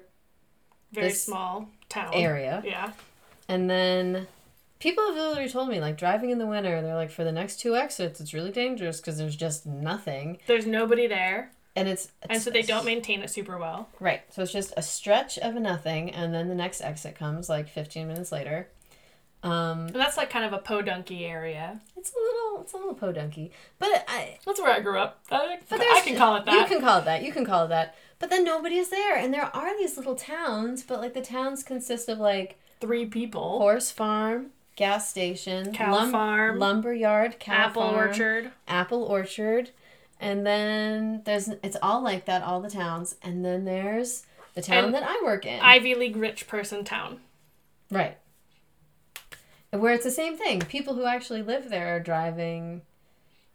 Very small town. area Yeah. and then people have literally told me like driving in the winter, they're like for the next two exits, it's really dangerous because there's just nothing There's nobody there. and it's, And so they don't maintain it super well. Right. So it's just a stretch of nothing, and then the next exit comes like 15 minutes later. Um, And that's like kind of a podunky area. it's a little, it's a little podunky, but I, That's where I grew up. I, but I can call it that. You can call it that. You can call it that. But then nobody is there, and there are these little towns, but like the towns consist of like Three people. horse farm, gas station, Cow farm, lumber yard, apple farm, orchard. apple orchard, and then there's it's all like that, all the towns, and then there's the town And that I work in. Ivy League rich person town. Right. Where it's the same thing. People who actually live there are driving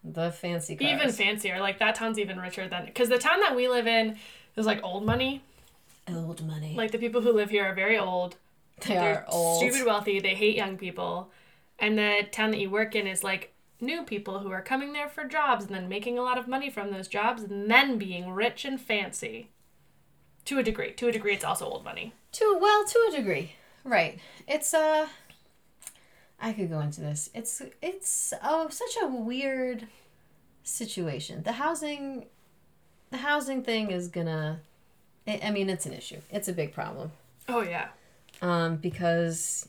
the fancy cars. Even fancier. Like that town's even richer than because the town that we live in is like old money. old money. Like the people who live here are very old. they They're are old. stupid wealthy. They hate young people. And the town that you work in is like new people who are coming there for jobs and then making a lot of money from those jobs and then being rich and fancy. To a degree. To a degree it's also old money. To well, to a degree. Right. It's uh I could go into this. It's it's oh such a weird situation. The housing the housing thing is gonna I I mean it's an issue. It's a big problem. Oh yeah. um, because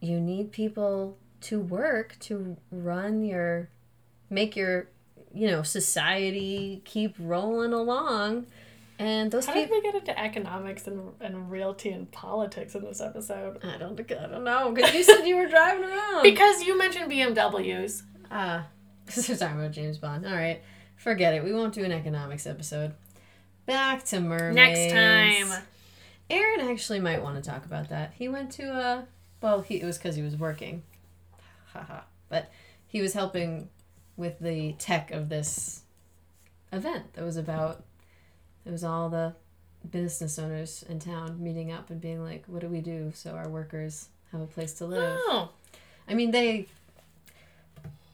you need people to work to run your make your you know society keep rolling along and those How did we get into economics and, and realty and politics in this episode? I don't I don't know because you said you were driving around Because you mentioned BMWs. ah because we're talking about James Bond all right forget it we won't do an economics episode back to mermaids Next time. Aaron actually might want to talk about that. He went to a well, he it was because he was working, haha. But he was helping with the tech of this event that was about. It was all the business owners in town meeting up and being like, "What do we do so our workers have a place to live?" Oh. I mean, they.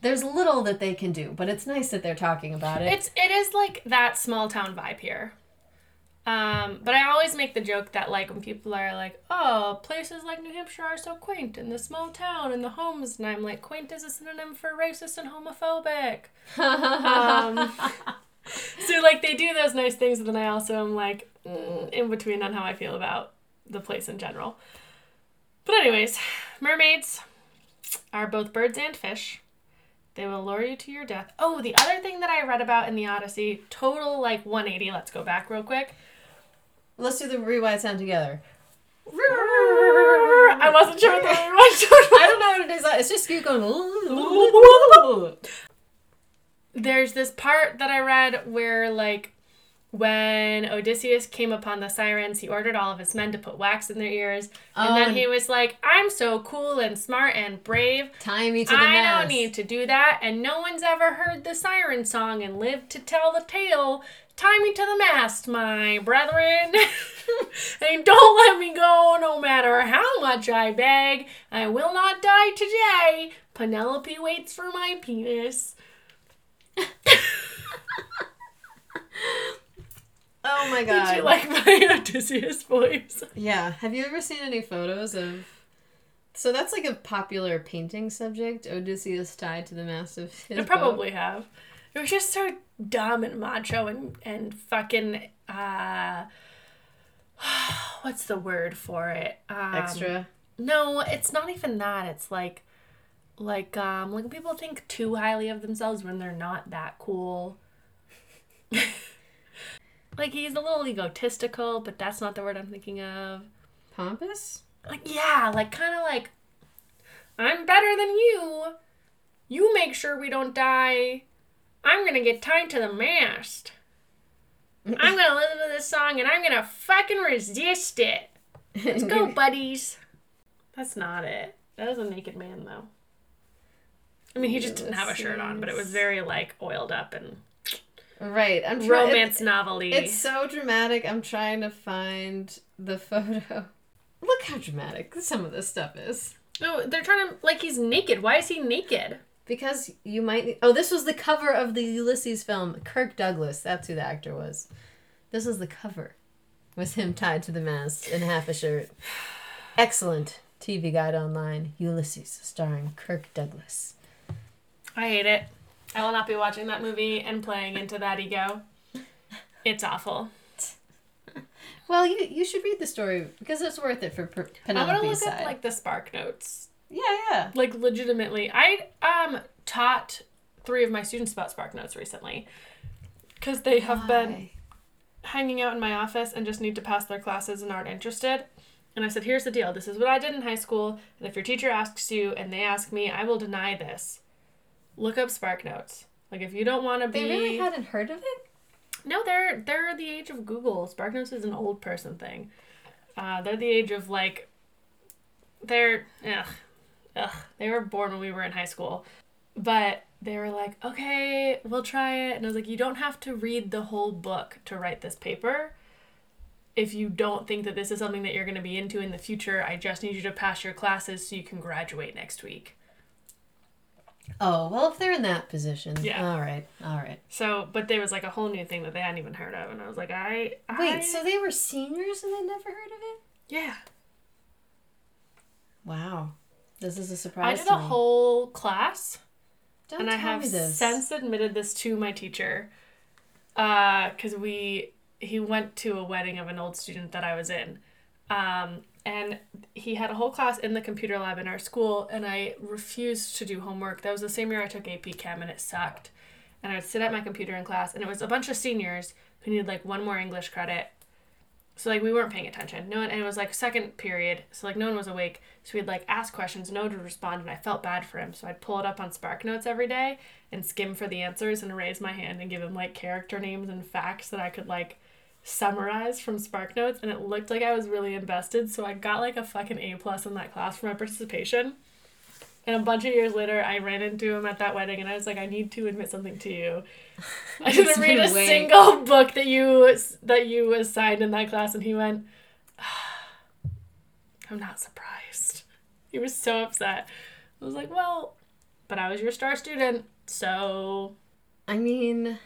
There's little that they can do, but it's nice that they're talking about it. It's it is like that small town vibe here. Um, but I always make the joke that like when people are like, "Oh, places like New Hampshire are so quaint and the small town and the homes," and I'm like, "Quaint is a synonym for racist and homophobic." um, so like they do those nice things, and then I also am like mm, in between on how I feel about the place in general. But anyways, mermaids are both birds and fish. They will lure you to your death. Oh, the other thing that I read about in the Odyssey, total like 180. Let's go back real quick. Let's do the rewind sound together. I wasn't sure what the rewind was. I don't know what it is. It's just you going. There's this part that I read where like when Odysseus came upon the sirens, he ordered all of his men to put wax in their ears, and Oh, then he was like, "I'm so cool and smart and brave. Tie me to the mast. I mast. don't need to do that, and no one's ever heard the siren song and lived to tell the tale. Tie me to the mast, my brethren, and don't let me go, no matter how much I beg. I will not die today. Penelope waits for my penis. Oh my god. Did you like my Odysseus voice? Yeah. Have you ever seen any photos of? So that's like a popular painting subject. Odysseus tied to the mast of his I boat. probably have. It was just so dumb and macho and and fucking uh what's the word for it? Um, extra. No, it's not even that. It's like like um like people think too highly of themselves when they're not that cool. like he's a little egotistical, but that's not the word I'm thinking of. Pompous. Like yeah, like kind of like I'm better than you. You make sure we don't die. I'm gonna get tied to the mast. I'm gonna listen to this song and I'm gonna fucking resist it. Let's go, buddies. That's not it. That is a naked man, though. I mean, he just didn't have a shirt on, but it was very like oiled up and Right. I'm trying. romance novelty. It's so dramatic. I'm trying to find the photo. Look how dramatic some of this stuff is. no, they're trying to like he's naked. Why is he naked? Because you might. Oh, this was the cover of the Ulysses film. Kirk Douglas. That's who the actor was. This was the cover. Was him tied to the mast in half a shirt. Excellent TV guide online. Ulysses, starring Kirk Douglas. I hate it. I will not be watching that movie and playing into that ego. It's awful. Well, you you should read the story because it's worth it for per- I'm gonna look side. up like the spark notes. yeah, yeah. Like legitimately, I um taught three of my students about spark notes recently because they have been hanging out in my office and just need to pass their classes and aren't interested. And I said, here's the deal. This is what I did in high school. And if your teacher asks you and they ask me, I will deny this. Look up Spark Notes. Like if you don't want to be They really hadn't heard of it. No, they're they're the age of Google. Spark Notes is an old person thing. Uh, they're the age of like they're ugh, ugh. They were born when we were in high school. But they were like, okay, we'll try it. And I was like, you don't have to read the whole book to write this paper. If you don't think that this is something that you're going to be into in the future, I just need you to pass your classes so you can graduate next week. Oh well, if they're in that position, Yeah. All right, all right. So, but there was like a whole new thing that they hadn't even heard of. And I was like, I. I Wait, so they were seniors and they never heard of it? Yeah. Wow, this is a surprise. I did a me. whole class Don't and I have me this. since admitted this to my teacher uh, because we he went to a wedding of an old student that I was in Um, and he had a whole class in the computer lab in our school, and I refused to do homework. That was the same year I took AP Chem, and it sucked. And I would sit at my computer in class, and it was a bunch of seniors who needed like one more English credit. So like we weren't paying attention. No one, and it was like second period, so like no one was awake. So we'd like ask questions, no one would respond, and I felt bad for him. So I'd pull it up on Spark Notes every day and skim for the answers and raise my hand and give him like character names and facts that I could like summarize from Spark Notes, and it looked like I was really invested. So I got like a fucking A plus in that class for my participation. And a bunch of years later, I ran into him at that wedding, and I was like, "I need to admit something to you. I didn't read a Wait. single book that you that you assigned in that class." And he went, ah, "I'm not surprised." He was so upset. I was like, "Well, but I was your star student, so I mean,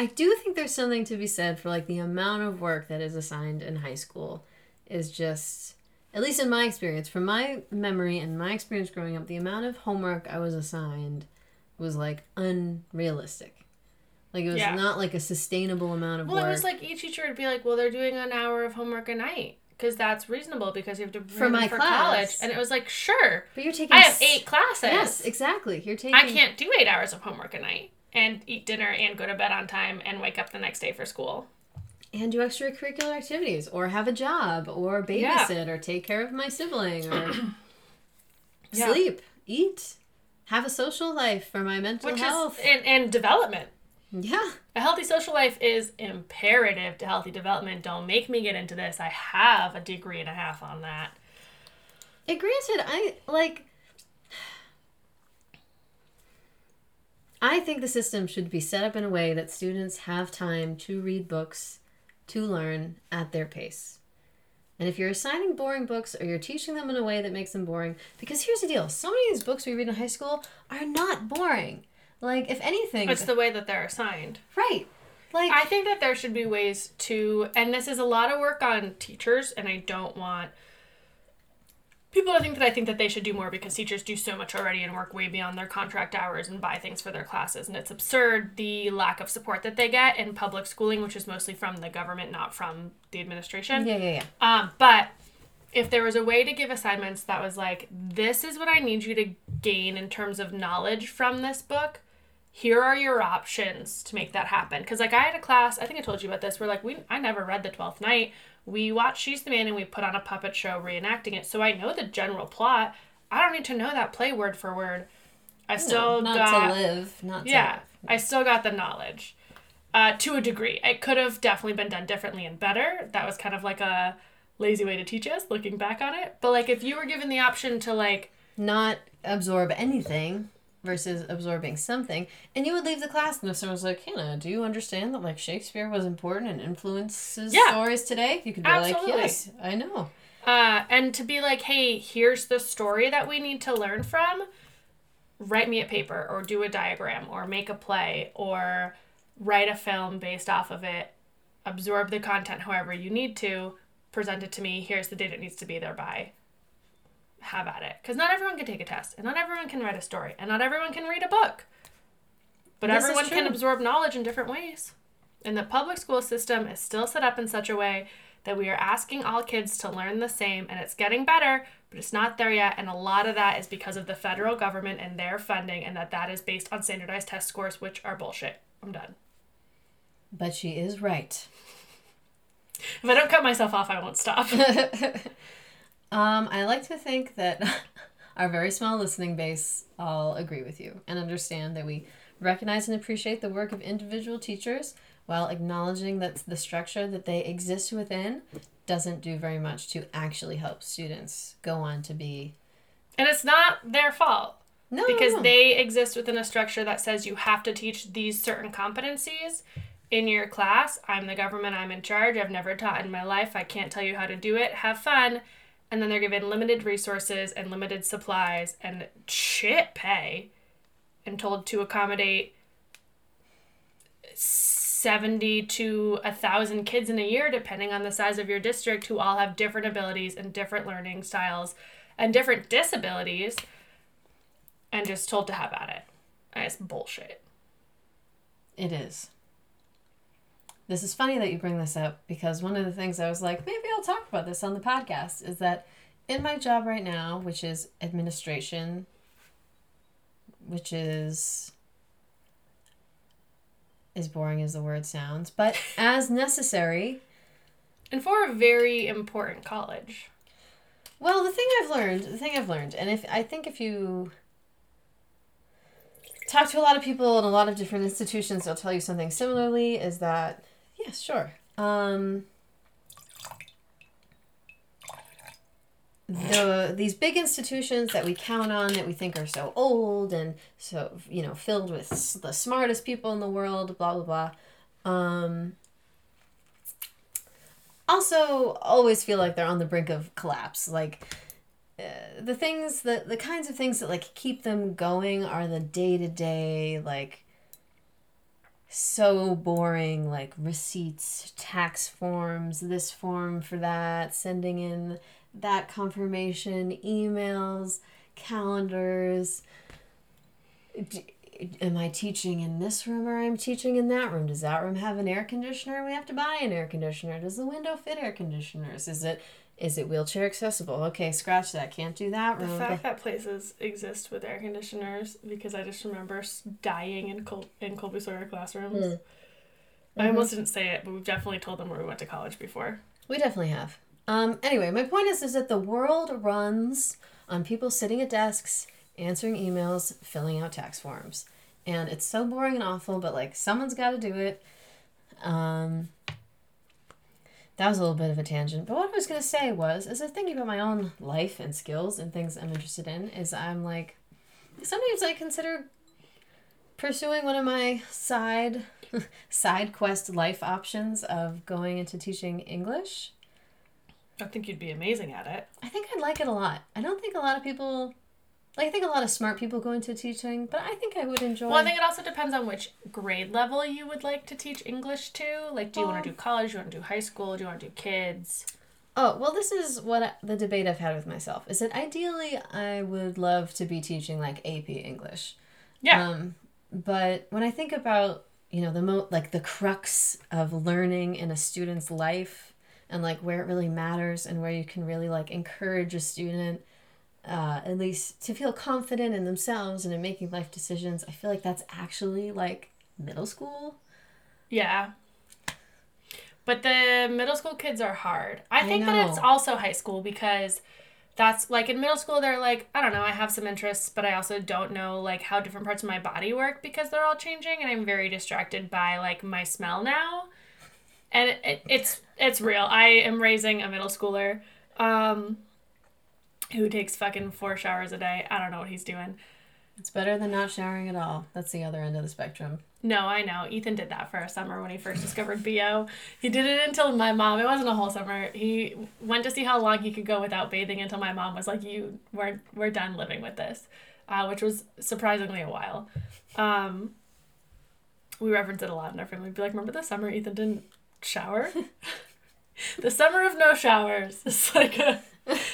I do think there's something to be said for like the amount of work that is assigned in high school is just at least in my experience, from my memory and my experience growing up, the amount of homework I was assigned was like unrealistic. Like it was Yeah. not like a sustainable amount of Well, work. Well, it was like each teacher would be like, "Well, they're doing an hour of homework a night because that's reasonable because you have to For bring my for college." And it was like, "Sure, but you're taking I have eight classes. Yes, exactly. You're taking I can't do eight hours of homework a night and eat dinner and go to bed on time and wake up the next day for school." and do extracurricular activities or have a job or Yeah. babysit or take care of my sibling or Yeah. sleep, eat, have a social life for my mental Which health. is and, and development. yeah. A healthy social life is imperative to healthy development. Don't make me get into this. I have a degree and a half on that. And granted, I like. I think the system should be set up in a way that students have time to read books, to learn at their pace. And if you're assigning boring books or you're teaching them in a way that makes them boring, because here's the deal so many of these books we read in high school are not boring. Like, if anything, It's the way that they're assigned. right. Like, I think that there should be ways to, and this is a lot of work on teachers, and I don't want people think that I think that they should do more because teachers do so much already and work way beyond their contract hours and buy things for their classes. And it's absurd the lack of support that they get in public schooling, which is mostly from the government, not from the administration. yeah, yeah, yeah. Um, but if there was a way to give assignments that was like, this is what I need you to gain in terms of knowledge from this book, here are your options to make that happen. Because like I had a class, I think I told you about this, where like we I never read the Twelfth Night. We watched She's the Man and we put on a puppet show reenacting it, so I know the general plot. I don't need to know that play word for word. I still not got to live, not to yeah, live. I still got the knowledge. Uh, to a degree. It could have definitely been done differently and better. That was kind of like a lazy way to teach us, looking back on it. But like if you were given the option to like not absorb anything versus absorbing something. And you would leave the class and if someone was like, Hannah, do you understand that like Shakespeare was important and influences Yeah. stories today? You could be Absolutely. like, Yes, I know. uh and to be like, hey, here's the story that we need to learn from. Write me a paper or do a diagram or make a play or write a film based off of it. Absorb the content however you need to. Present it to me. Here's the date it needs to be there by. Have at it. Because not everyone can take a test, and not everyone can write a story, and not everyone can read a book. But This everyone can absorb knowledge in different ways. And the public school system is still set up in such a way that we are asking all kids to learn the same, and it's getting better, but it's not there yet. And a lot of that is because of the federal government and their funding, and that that is based on standardized test scores, which are bullshit. I'm done. But she is right. If I don't cut myself off, I won't stop. Um, I like to think that our very small listening base all agree with you and understand that we recognize and appreciate the work of individual teachers while acknowledging that the structure that they exist within doesn't do very much to actually help students go on to be and it's not their fault. no because no. they exist within a structure that says you have to teach these certain competencies in your class. I'm the government, I'm in charge. I've never taught in my life. I can't tell you how to do it. Have fun. And then they're given limited resources and limited supplies and shit pay and told to accommodate 70 to a 1,000 kids in a year, depending on the size of your district, who all have different abilities and different learning styles and different disabilities and just told to have at it. It's bullshit. It is. This is funny that you bring this up because one of the things I was like, maybe I'll talk about this on the podcast is that in my job right now, which is administration, which is as boring as the word sounds, but as necessary. And for a very important college. Well, the thing I've learned, the thing I've learned, and if I think if you talk to a lot of people in a lot of different institutions, they'll tell you something similarly. Is that yeah, sure. Um, the these big institutions that we count on that we think are so old and so you know filled with the smartest people in the world, blah blah blah. Um, also, always feel like they're on the brink of collapse. Like uh, the things that the kinds of things that like keep them going are the day to day like so boring like receipts tax forms this form for that sending in that confirmation emails calendars. D- am i teaching in this room or i'm teaching in that room? Does that room have an air conditioner? We have to buy an air conditioner. Does the window fit air conditioners? Is it is it wheelchair accessible? Okay, scratch that. Can't do that. The fact that places exist with air conditioners, because I just remember dying in Col- in Colby Sawyer classrooms. Mm. I mm-hmm. almost didn't say it, but we've definitely told them where we went to college before. We definitely have. Um, anyway, my point is, is that the world runs on people sitting at desks, answering emails, filling out tax forms, and it's so boring and awful. But like, someone's got to do it. Um, that was a little bit of a tangent. But what I was going to say was, as I thinking about my own life and skills and things I'm interested in, is I'm like, sometimes I consider pursuing one of my side side quest life options of going into teaching English. I think you'd be amazing at it. I think I'd like it a lot. I don't think a lot of people like I think a lot of smart people go into teaching, but I think I would enjoy. Well, I think it also depends on which grade level you would like to teach English to. Like, do you want to do college? Do you want to do high school? Do you want to do kids? Oh well, this is what I, the debate I've had with myself. Is that ideally I would love to be teaching like AP English. Yeah. Um, but when I think about you know the mo like the crux of learning in a student's life and like where it really matters and where you can really like encourage a student uh, at least to feel confident in themselves and in making life decisions, I feel like that's actually like middle school. Yeah. But the middle school kids are hard. I, I think know. that it's also high school because that's like in middle school they're like i don't know i have some interests but i also don't know like how different parts of my body work because they're all changing and i'm very distracted by like my smell now and it, it, it's it's real i am raising a middle schooler um who takes fucking four showers a day. I don't know what he's doing. It's better than not showering at all. That's the other end of the spectrum. No, I know. Ethan did that for a summer when he first discovered BO. He did it until my mom, it wasn't a whole summer. He went to see how long he could go without bathing until my mom was like, You we're we're done living with this. Uh, which was surprisingly a while. Um, we reference it a lot in our family. We'd be like, Remember the summer Ethan didn't shower? the summer of no showers. It's like a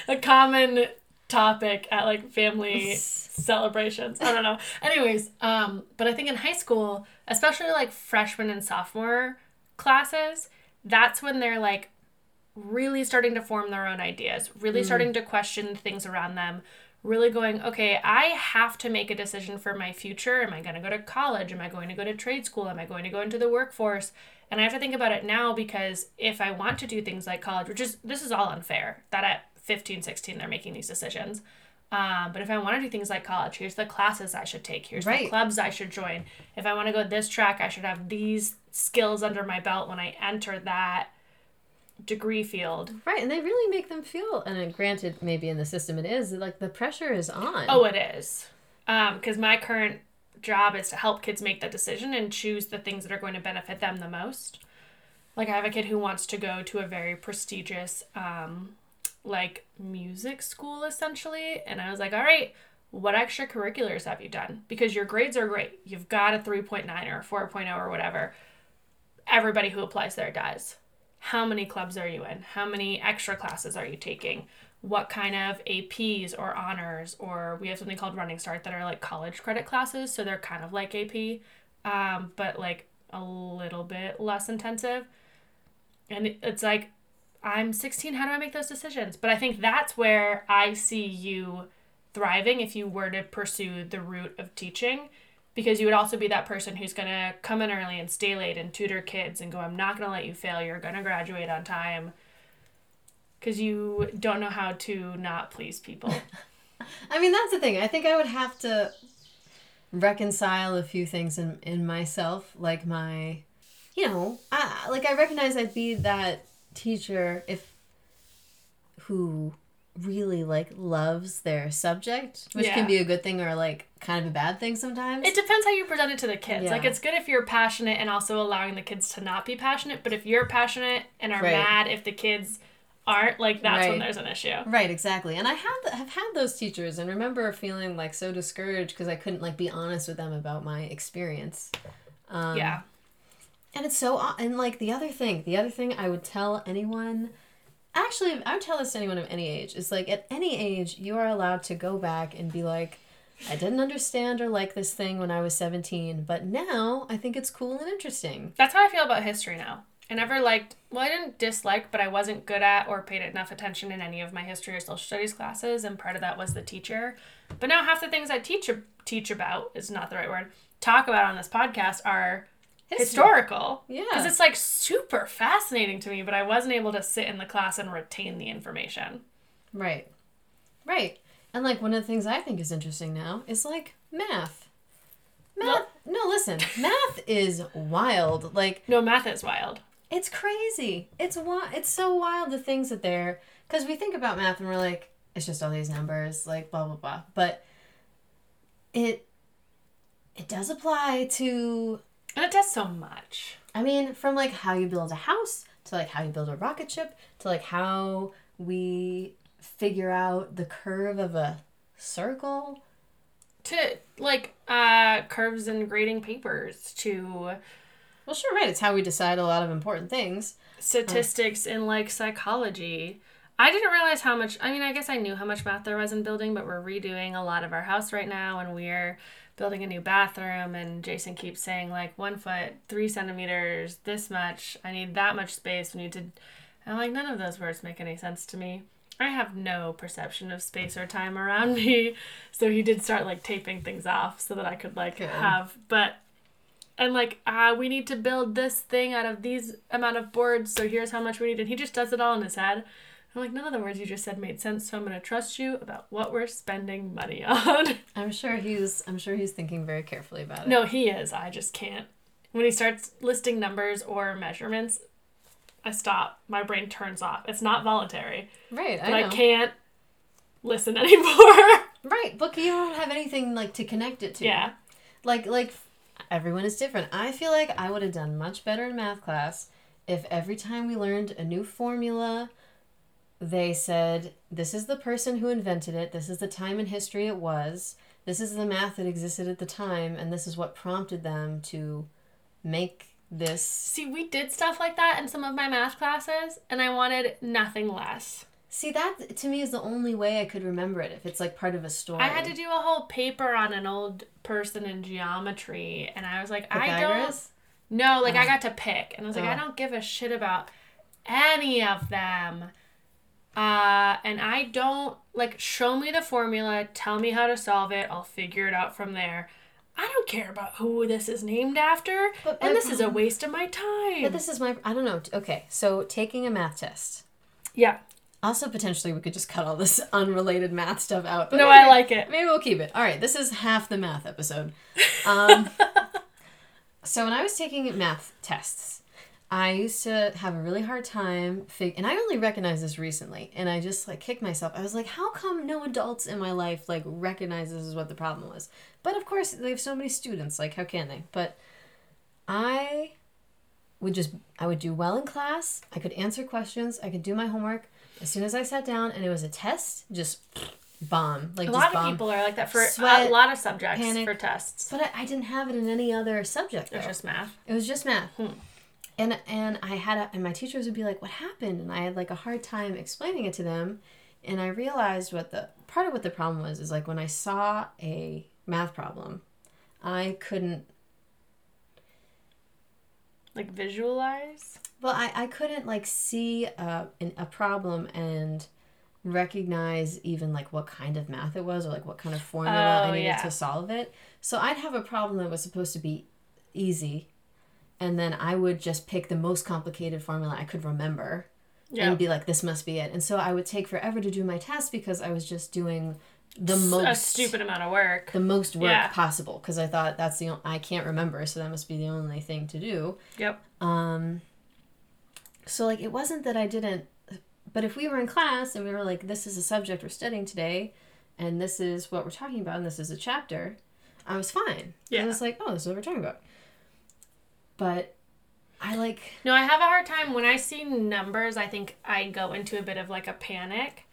a common topic at like family celebrations. I don't know. Anyways, um, but I think in high school, especially like freshman and sophomore classes, that's when they're like really starting to form their own ideas, really mm. starting to question things around them, really going, okay, I have to make a decision for my future. Am I going to go to college? Am I going to go to trade school? Am I going to go into the workforce? And I have to think about it now because if I want to do things like college, which is this is all unfair, that at 15, 16, they're making these decisions. Um, but if I want to do things like college, here's the classes I should take. Here's right. the clubs I should join. If I want to go this track, I should have these skills under my belt when I enter that degree field. Right, and they really make them feel. And granted, maybe in the system it is like the pressure is on. Oh, it is. Because um, my current job is to help kids make that decision and choose the things that are going to benefit them the most. Like I have a kid who wants to go to a very prestigious um, like music school essentially. And I was like, all right, what extracurriculars have you done? Because your grades are great. You've got a 3.9 or a 4.0 or whatever. Everybody who applies there does. How many clubs are you in? How many extra classes are you taking? What kind of APs or honors? Or we have something called Running Start that are like college credit classes. So they're kind of like AP, um, but like a little bit less intensive. And it's like, I'm 16. How do I make those decisions? But I think that's where I see you thriving if you were to pursue the route of teaching because you would also be that person who's going to come in early and stay late and tutor kids and go i'm not going to let you fail you're going to graduate on time because you don't know how to not please people I mean, that's the thing. I think I would have to reconcile a few things in, in myself, like my, you know, I, like I recognize I'd be that teacher if who really like loves their subject, which Yeah. can be a good thing or like kind of a bad thing sometimes. it depends how you present it to the kids like it's good if you're passionate and also allowing the kids to not be passionate but if you're passionate and are Right. mad if the kids aren't like that's when there's an issue Right, exactly. And I have have had those teachers and remember feeling like so discouraged because I couldn't like be honest with them about my experience. Um, yeah And it's so and like the other thing, the other thing I would tell anyone actually I would tell this to anyone of any age is like at any age you are allowed to go back and be like I didn't understand or like this thing when I was 17, but now I think it's cool and interesting. That's how I feel about history now. I never liked, well, I didn't dislike, but I wasn't good at or paid enough attention in any of my history or social studies classes, and part of that was the teacher. But now half the things I teach teach about is not the right word. Talk about on this podcast are historical. Yeah. Because it's like super fascinating to me, but I wasn't able to sit in the class and retain the information. Right. Right. And like one of the things I think is interesting now is like math. Math. No, listen. math is wild. Like No, math is wild. it's crazy. It's wi- It's so wild the things that they're because we think about math and we're like it's just all these numbers like blah blah blah. But it it does apply to And it does so much. I mean, from like how you build a house to like how you build a rocket ship to like how we figure out the curve of a circle. To like uh curves and grading papers to Well, sure, right. It's how we decide a lot of important things. statistics in like psychology. I didn't realize how much. I mean, I guess I knew how much math there was in building, but we're redoing a lot of our house right now, and we're building a new bathroom. And Jason keeps saying like one foot, three centimeters, this much. I need that much space. We need to. I'm like, none of those words make any sense to me. I have no perception of space or time around me, so he did start like taping things off so that I could like Good. have. But and like ah we need to build this thing out of these amount of boards so here's how much we need and he just does it all in his head i'm like none of the words you just said made sense so i'm to trust you about what we're spending money on I'm sure he's. I'm sure he's thinking very carefully about it. no he is i just can't when he starts listing numbers or measurements i stop my brain turns off it's not voluntary right. but I i, can't listen anymore Right, but you don't have anything like to connect it to. yeah Like like everyone is different. I feel like I would have done much better in math class if every time we learned a new formula they said this is the person who invented it, this is the time in history it was, this is the math that existed at the time and this is what prompted them to make this see we did stuff like that in some of my math classes and i wanted nothing less See that to me is the only way I could remember it if it's like part of a story. I had to do a whole paper on an old person in geometry, and I was like, I don't. Pythagoras? No, like I Oh. got to pick, and I was like, I Oh. don't give a shit about any of them. Uh, and I don't like show me the formula, tell me how to solve it, I'll figure it out from there. I don't care about who this is named after, But and this is a waste of my time. But this is my I don't know. Okay, so taking a math test. yeah, Also, potentially, we could just cut all this unrelated math stuff out. But no, I like it. Maybe we'll keep it. All right, this is half the math episode. Um, so when I was taking math tests, I used to have a really hard time fig- and I only recognized this recently, and I just like kicked myself. I was like, how come no adults in my life like recognize this is what the problem was? But of course, they have so many students. Like, how can they? But I would just I would do well in class. I could answer questions. I could do my homework. As soon as I sat down and it was a test, just bomb. Like A lot bomb. of people are like that for Sweat, a lot of subjects panic. for tests. But I, I didn't have it in any other subject. It was just math. It was just math. Hmm. And and I had a, and my teachers would be like, "What happened?" And I had like a hard time explaining it to them. And I realized what the part of what the problem was is like when I saw a math problem, I couldn't Like visualize? Well, I, I couldn't like see an, a problem and recognize even like what kind of math it was or like what kind of formula Oh, I needed yeah. to solve it. So I'd have a problem that was supposed to be easy, and then I would just pick the most complicated formula I could remember Yeah. and be like, "This must be it." And so I would take forever to do my test because I was just doing the most a stupid amount of work. the most work Yeah. possible because I thought that's the o- I can't remember, so that must be the only thing to do. Yep. Um, so like it wasn't that I didn't, but if we were in class and we were like, this is a subject we're studying today, and this is what we're talking about, and this is a chapter, I was fine. Yeah. Yeah. I was like, oh, this is what we're talking about. But I like, No, I have a hard time when I see numbers. I think I go into a bit of like a panic.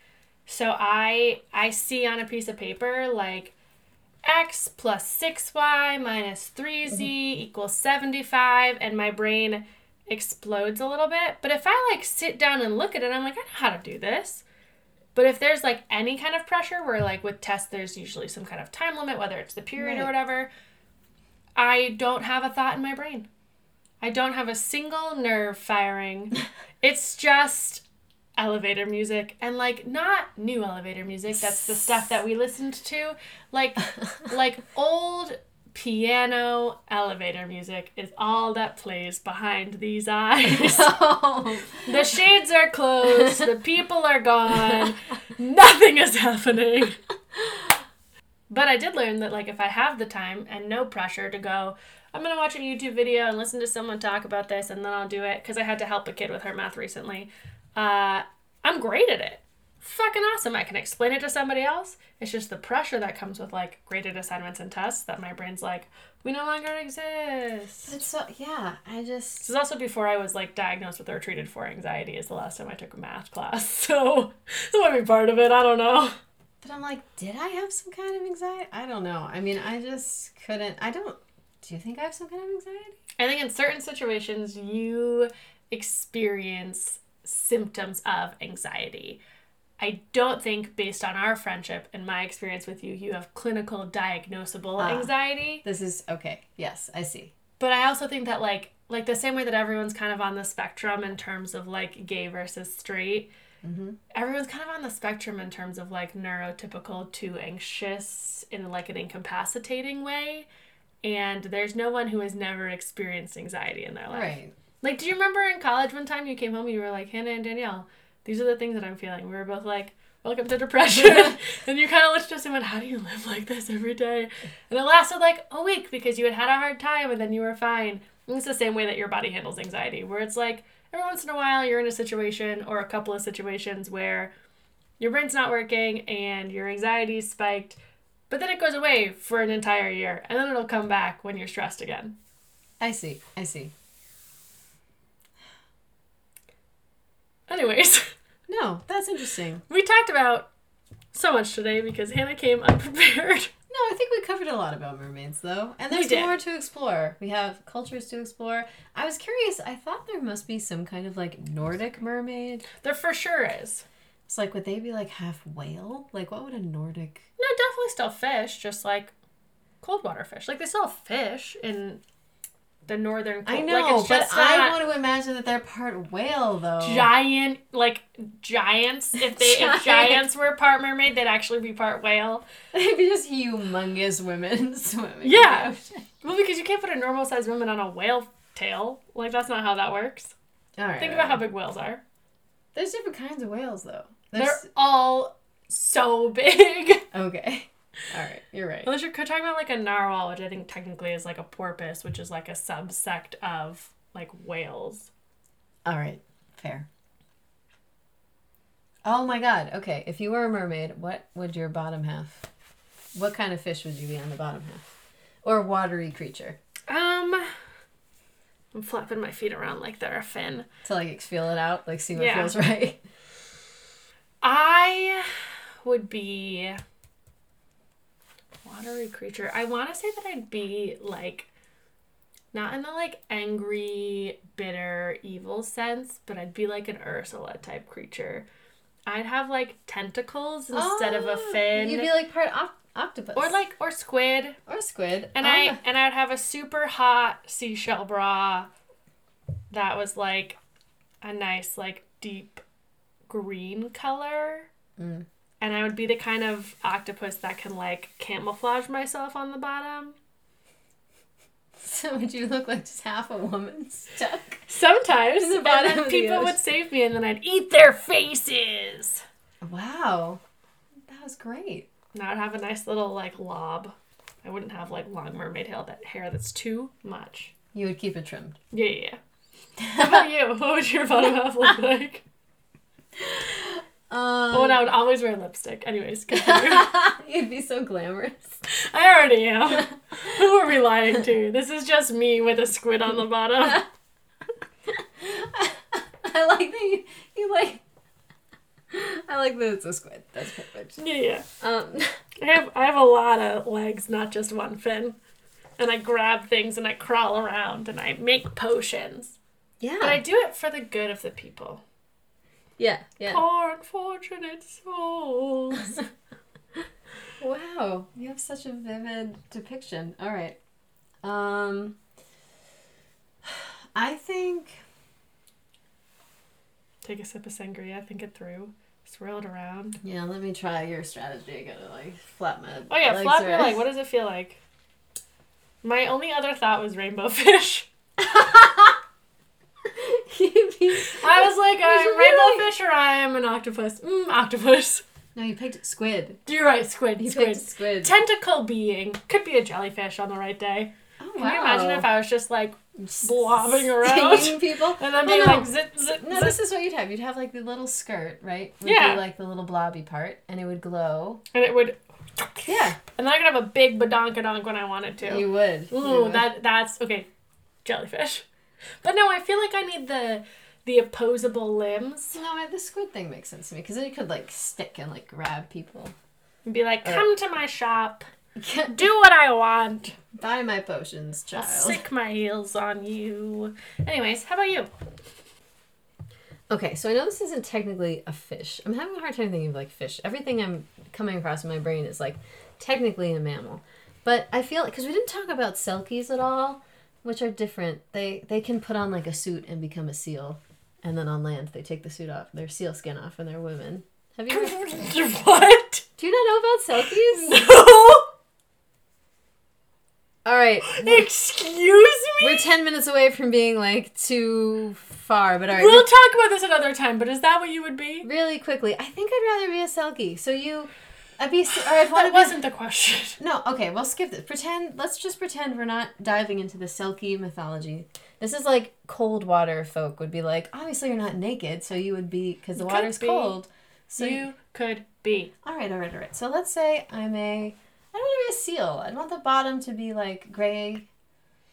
So I I see on a piece of paper like x plus 6y minus 3z mm-hmm. equals 75 and my brain explodes a little bit. But if I like sit down and look at it, I'm like, I know how to do this. But if there's like any kind of pressure where like with tests there's usually some kind of time limit, whether it's the period or whatever, I don't have a thought in my brain. I don't have a single nerve firing. it's just elevator music and like not new elevator music. That's the stuff that we listened to. Like like old piano elevator music is all that plays behind these eyes. Oh. the shades are closed, the people are gone, nothing is happening. But I did learn that like if I have the time and no pressure to go, I'm gonna watch a YouTube video and listen to someone talk about this and then I'll do it because I had to help a kid with her math recently. Uh, I'm great at it. Fucking awesome. I can explain it to somebody else. It's just the pressure that comes with like graded assignments and tests that my brain's like, we no longer exist. it's so, yeah, I just, This is also before I was like diagnosed with or treated for anxiety. Is the last time I took a math class, so this might be part of it. I don't know. but I'm like, did I have some kind of anxiety? I don't know. I mean, I just couldn't, I don't, do you think I have some kind of anxiety? I think in certain situations you experience symptoms of anxiety. I don't think, based on our friendship and my experience with you, you have clinical diagnosable Ah. anxiety. This is, okay, yes, I see. But I also think that like like the same way that everyone's kind of on the spectrum in terms of like gay versus straight, Mm-hmm. everyone's kind of on the spectrum in terms of like neurotypical to anxious in like an incapacitating way. And there's no one who has never experienced anxiety in their life. Right. Like, do you remember in college one time you came home and you were like, Hannah and Danielle, these are the things that I'm feeling. We were both like, welcome to depression. and you kind of looked at us and went, how do you live like this every day? And it lasted like a week because you had had a hard time and then you were fine. And it's the same way that your body handles anxiety, where it's like every once in a while you're in a situation or a couple of situations where your brain's not working and your anxiety spiked, but then it goes away for an entire year and then it'll come back when you're stressed again. I see, I see. Anyways. No, that's interesting. We talked about so much today because Hannah came unprepared. No, I think we covered a lot about mermaids, though. And there's more to explore. We have cultures to explore. I was curious. I thought there must be some kind of like Nordic mermaid. There for sure is. It's like, would they be like half whale? Like, what would a Nordic. No, definitely still fish, just like cold water fish. Like they still have fish in the northern. I cold- know, like, but I want to imagine that they're part whale, though. giant like giants. If they Giant. if giants were part mermaid, they'd actually be part whale. They'd be just humongous women swimming. Yeah. Well, because you can't put a normal sized woman on a whale tail. Like that's not how that works. All right. Think about how big whales are. There's different kinds of whales, though. They're all so big. Okay. All right. You're right. Unless you're talking about like a narwhal, which I think technically is like a porpoise, which is like a subsect of like whales. All right. Fair. Oh my god. Okay. If you were a mermaid, what would your bottom half? What kind of fish would you be on the bottom half? Or watery creature? Um, I'm flapping my feet around like they're a fin. To like feel it out, like see what Yeah. feels right. I would be watery creature. I want to say that I'd be like not in the like angry, bitter, evil sense, but I'd be like an Ursula type creature. I'd have like tentacles instead of a Oh, fin. You'd be like part oc- octopus. or like or squid. or squid. And Oh, I and I'd have a super hot seashell bra that was like a nice like deep green color. Mm. And I would be the kind of octopus that can like camouflage myself on the bottom. So would you look like just half a woman stuck? Sometimes, the and bottom then of the people would save me, and then I'd eat their faces. Wow, that was great. Now I'd have a nice little like lob. I wouldn't have like long mermaid hair that hair that's too much. You would keep it trimmed. Yeah, yeah. yeah. How about you? What would your bottom half look like? Um, Oh, and I would always wear lipstick. Anyways. You'd be so glamorous. I already am. Who are we lying to? This is just me with a squid on the bottom. I like that you, you like. I like that it's a squid. That's perfect. Yeah, yeah. Um, I have I have a lot of legs, not just one fin. And I grab things and I crawl around and I make potions. yeah. But I do it for the good of the people. Yeah. Yeah. Poor unfortunate souls. Wow, you have such a vivid depiction. All right. Um I think Take a sip of sangria, think it through, swirl it around. yeah, let me try your strategy. I gotta like flap my Oh yeah, legs flap your leg. What does it feel like? My only other thought was rainbow fish. Was like, I'm was rainbow fish or I am an octopus. Mm, octopus. No, you picked squid. Do you're right, squid. You squid. picked squid. Tentacle being. Could be a jellyfish on the right day. Oh, Can you imagine if I was just like blobbing around? stinging people? and then being no. like zit zit No, zit. this is what you'd have. You'd have like the little skirt, right? Would Yeah. Be like the little blobby part, and it would glow. And it would Yeah. and then I could have a big badonkadonk when I wanted to. You would. You Ooh, would. that that's okay. Jellyfish. But no, I feel like I need the the opposable limbs. No, the squid thing makes sense to me because then you could like stick and like grab people. And be like, come to my shop. Do what I want. Buy my potions, I'll child. sick my heels on you. Anyways, how about you? Okay, so I know this isn't technically a fish. I'm having a hard time thinking of like fish. Everything I'm coming across in my brain is like technically a mammal, but I feel because we didn't talk about selkies at all, which are different. They they can put on like a suit and become a seal, and then on land they take the suit off, their seal skin off, and they're women. Have you? Ever, what? do you not know about selkies? No. All right, Excuse me. we're ten minutes away from being like too far, but all right. We'll talk about this another time. But is that what you would be? really quickly, I think I'd rather be a selkie. So you, I'd be, or I'd That wasn't the question. No, okay, well, skip this. Pretend, let's just pretend we're not diving into the Selkie mythology. This is like cold water folk would be like, obviously you're not naked, so you would be, because the Could water's cold. So you, you could be. all right, all right, all right. So let's say I'm a, I don't want to be a seal. I'd want the bottom to be like gray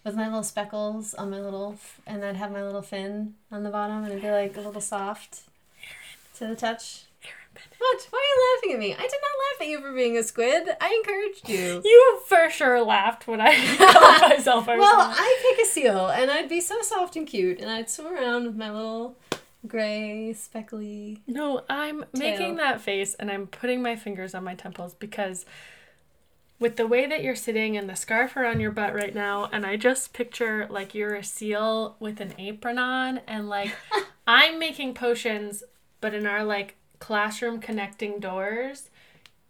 with my little speckles on my little, and I'd have my little fin on the bottom, and it'd be like a little soft to the touch. What? Why are you laughing at me? I did not laugh at you for being a squid. I encouraged you. You for sure laughed when I called myself. I was Well, I pick a seal, and I'd be so soft and cute, and I'd swim around with my little gray, speckly. No, I'm making that face and I'm putting my fingers on my temples because with the way that you're sitting and the scarf around your butt right now, and I just picture like you're a seal with an apron on, and like I'm making potions, but in our like classroom connecting doors,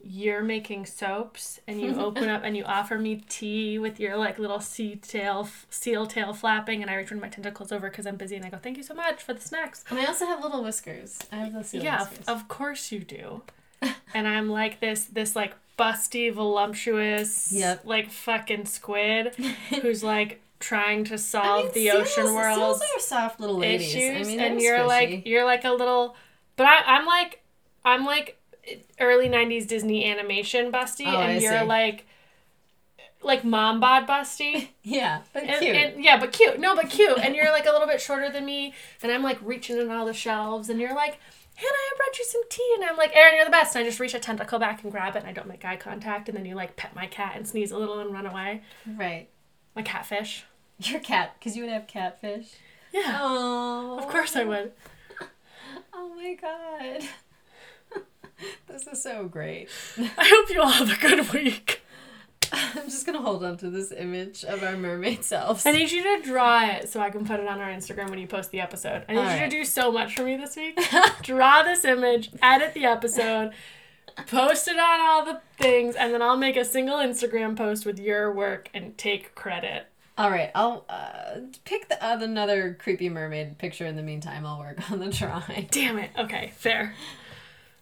you're making soaps and you open up and you offer me tea with your like little sea tail seal tail flapping and I return my tentacles over because I'm busy and I go thank you so much for the snacks And I also have little whiskers. I have those seal yeah, whiskers. of course you do. and I'm like this this like busty, voluptuous, Yep. like fucking squid who's like trying to solve I mean, the seals, ocean Seals are soft little ladies. issues, I mean, and you're like you're like a little, but I, I'm like I'm like early '90s Disney animation busty, Oh, and I you're see. like like mom bod busty. yeah, but And, cute. and- yeah, but cute. No, but cute. And you're like a little bit shorter than me, and I'm like reaching in all the shelves, and you're like, Hannah, I brought you some tea, and I'm like, Erin, you're the best. And I just reach a tentacle back and grab it, and I don't make eye contact, and then you like pet my cat and sneeze a little and run away, right. my catfish. Your cat, because you would have catfish. Yeah, Oh, of course I would. Oh my god. this is so great. I hope you all have a good week. I'm just gonna hold on to this image of our mermaid selves. I need you to draw it so I can put it on our Instagram when you post the episode. I need you Alright. to do so much for me this week. draw this image, edit the episode, post it on all the things, and then I'll make a single Instagram post with your work and take credit. All right, I'll uh, pick the, uh, another creepy mermaid picture in the meantime. I'll work on the drawing. Damn it. Okay, fair.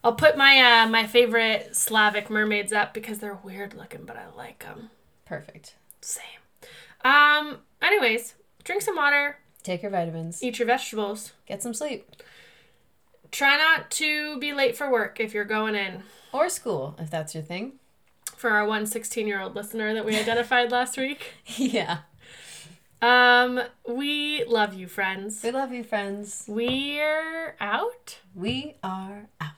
I'll put my uh, my favorite Slavic mermaids up because they're weird looking, but I like them. Perfect. Same. Um. Anyways, drink some water, Take your vitamins. eat your vegetables. Get some sleep. Try not to be late for work if you're going in. Or school, if that's your thing. For our one 16 year old listener that we identified last week. yeah. Um, we love you, friends. We love you, friends. We're out. We are out.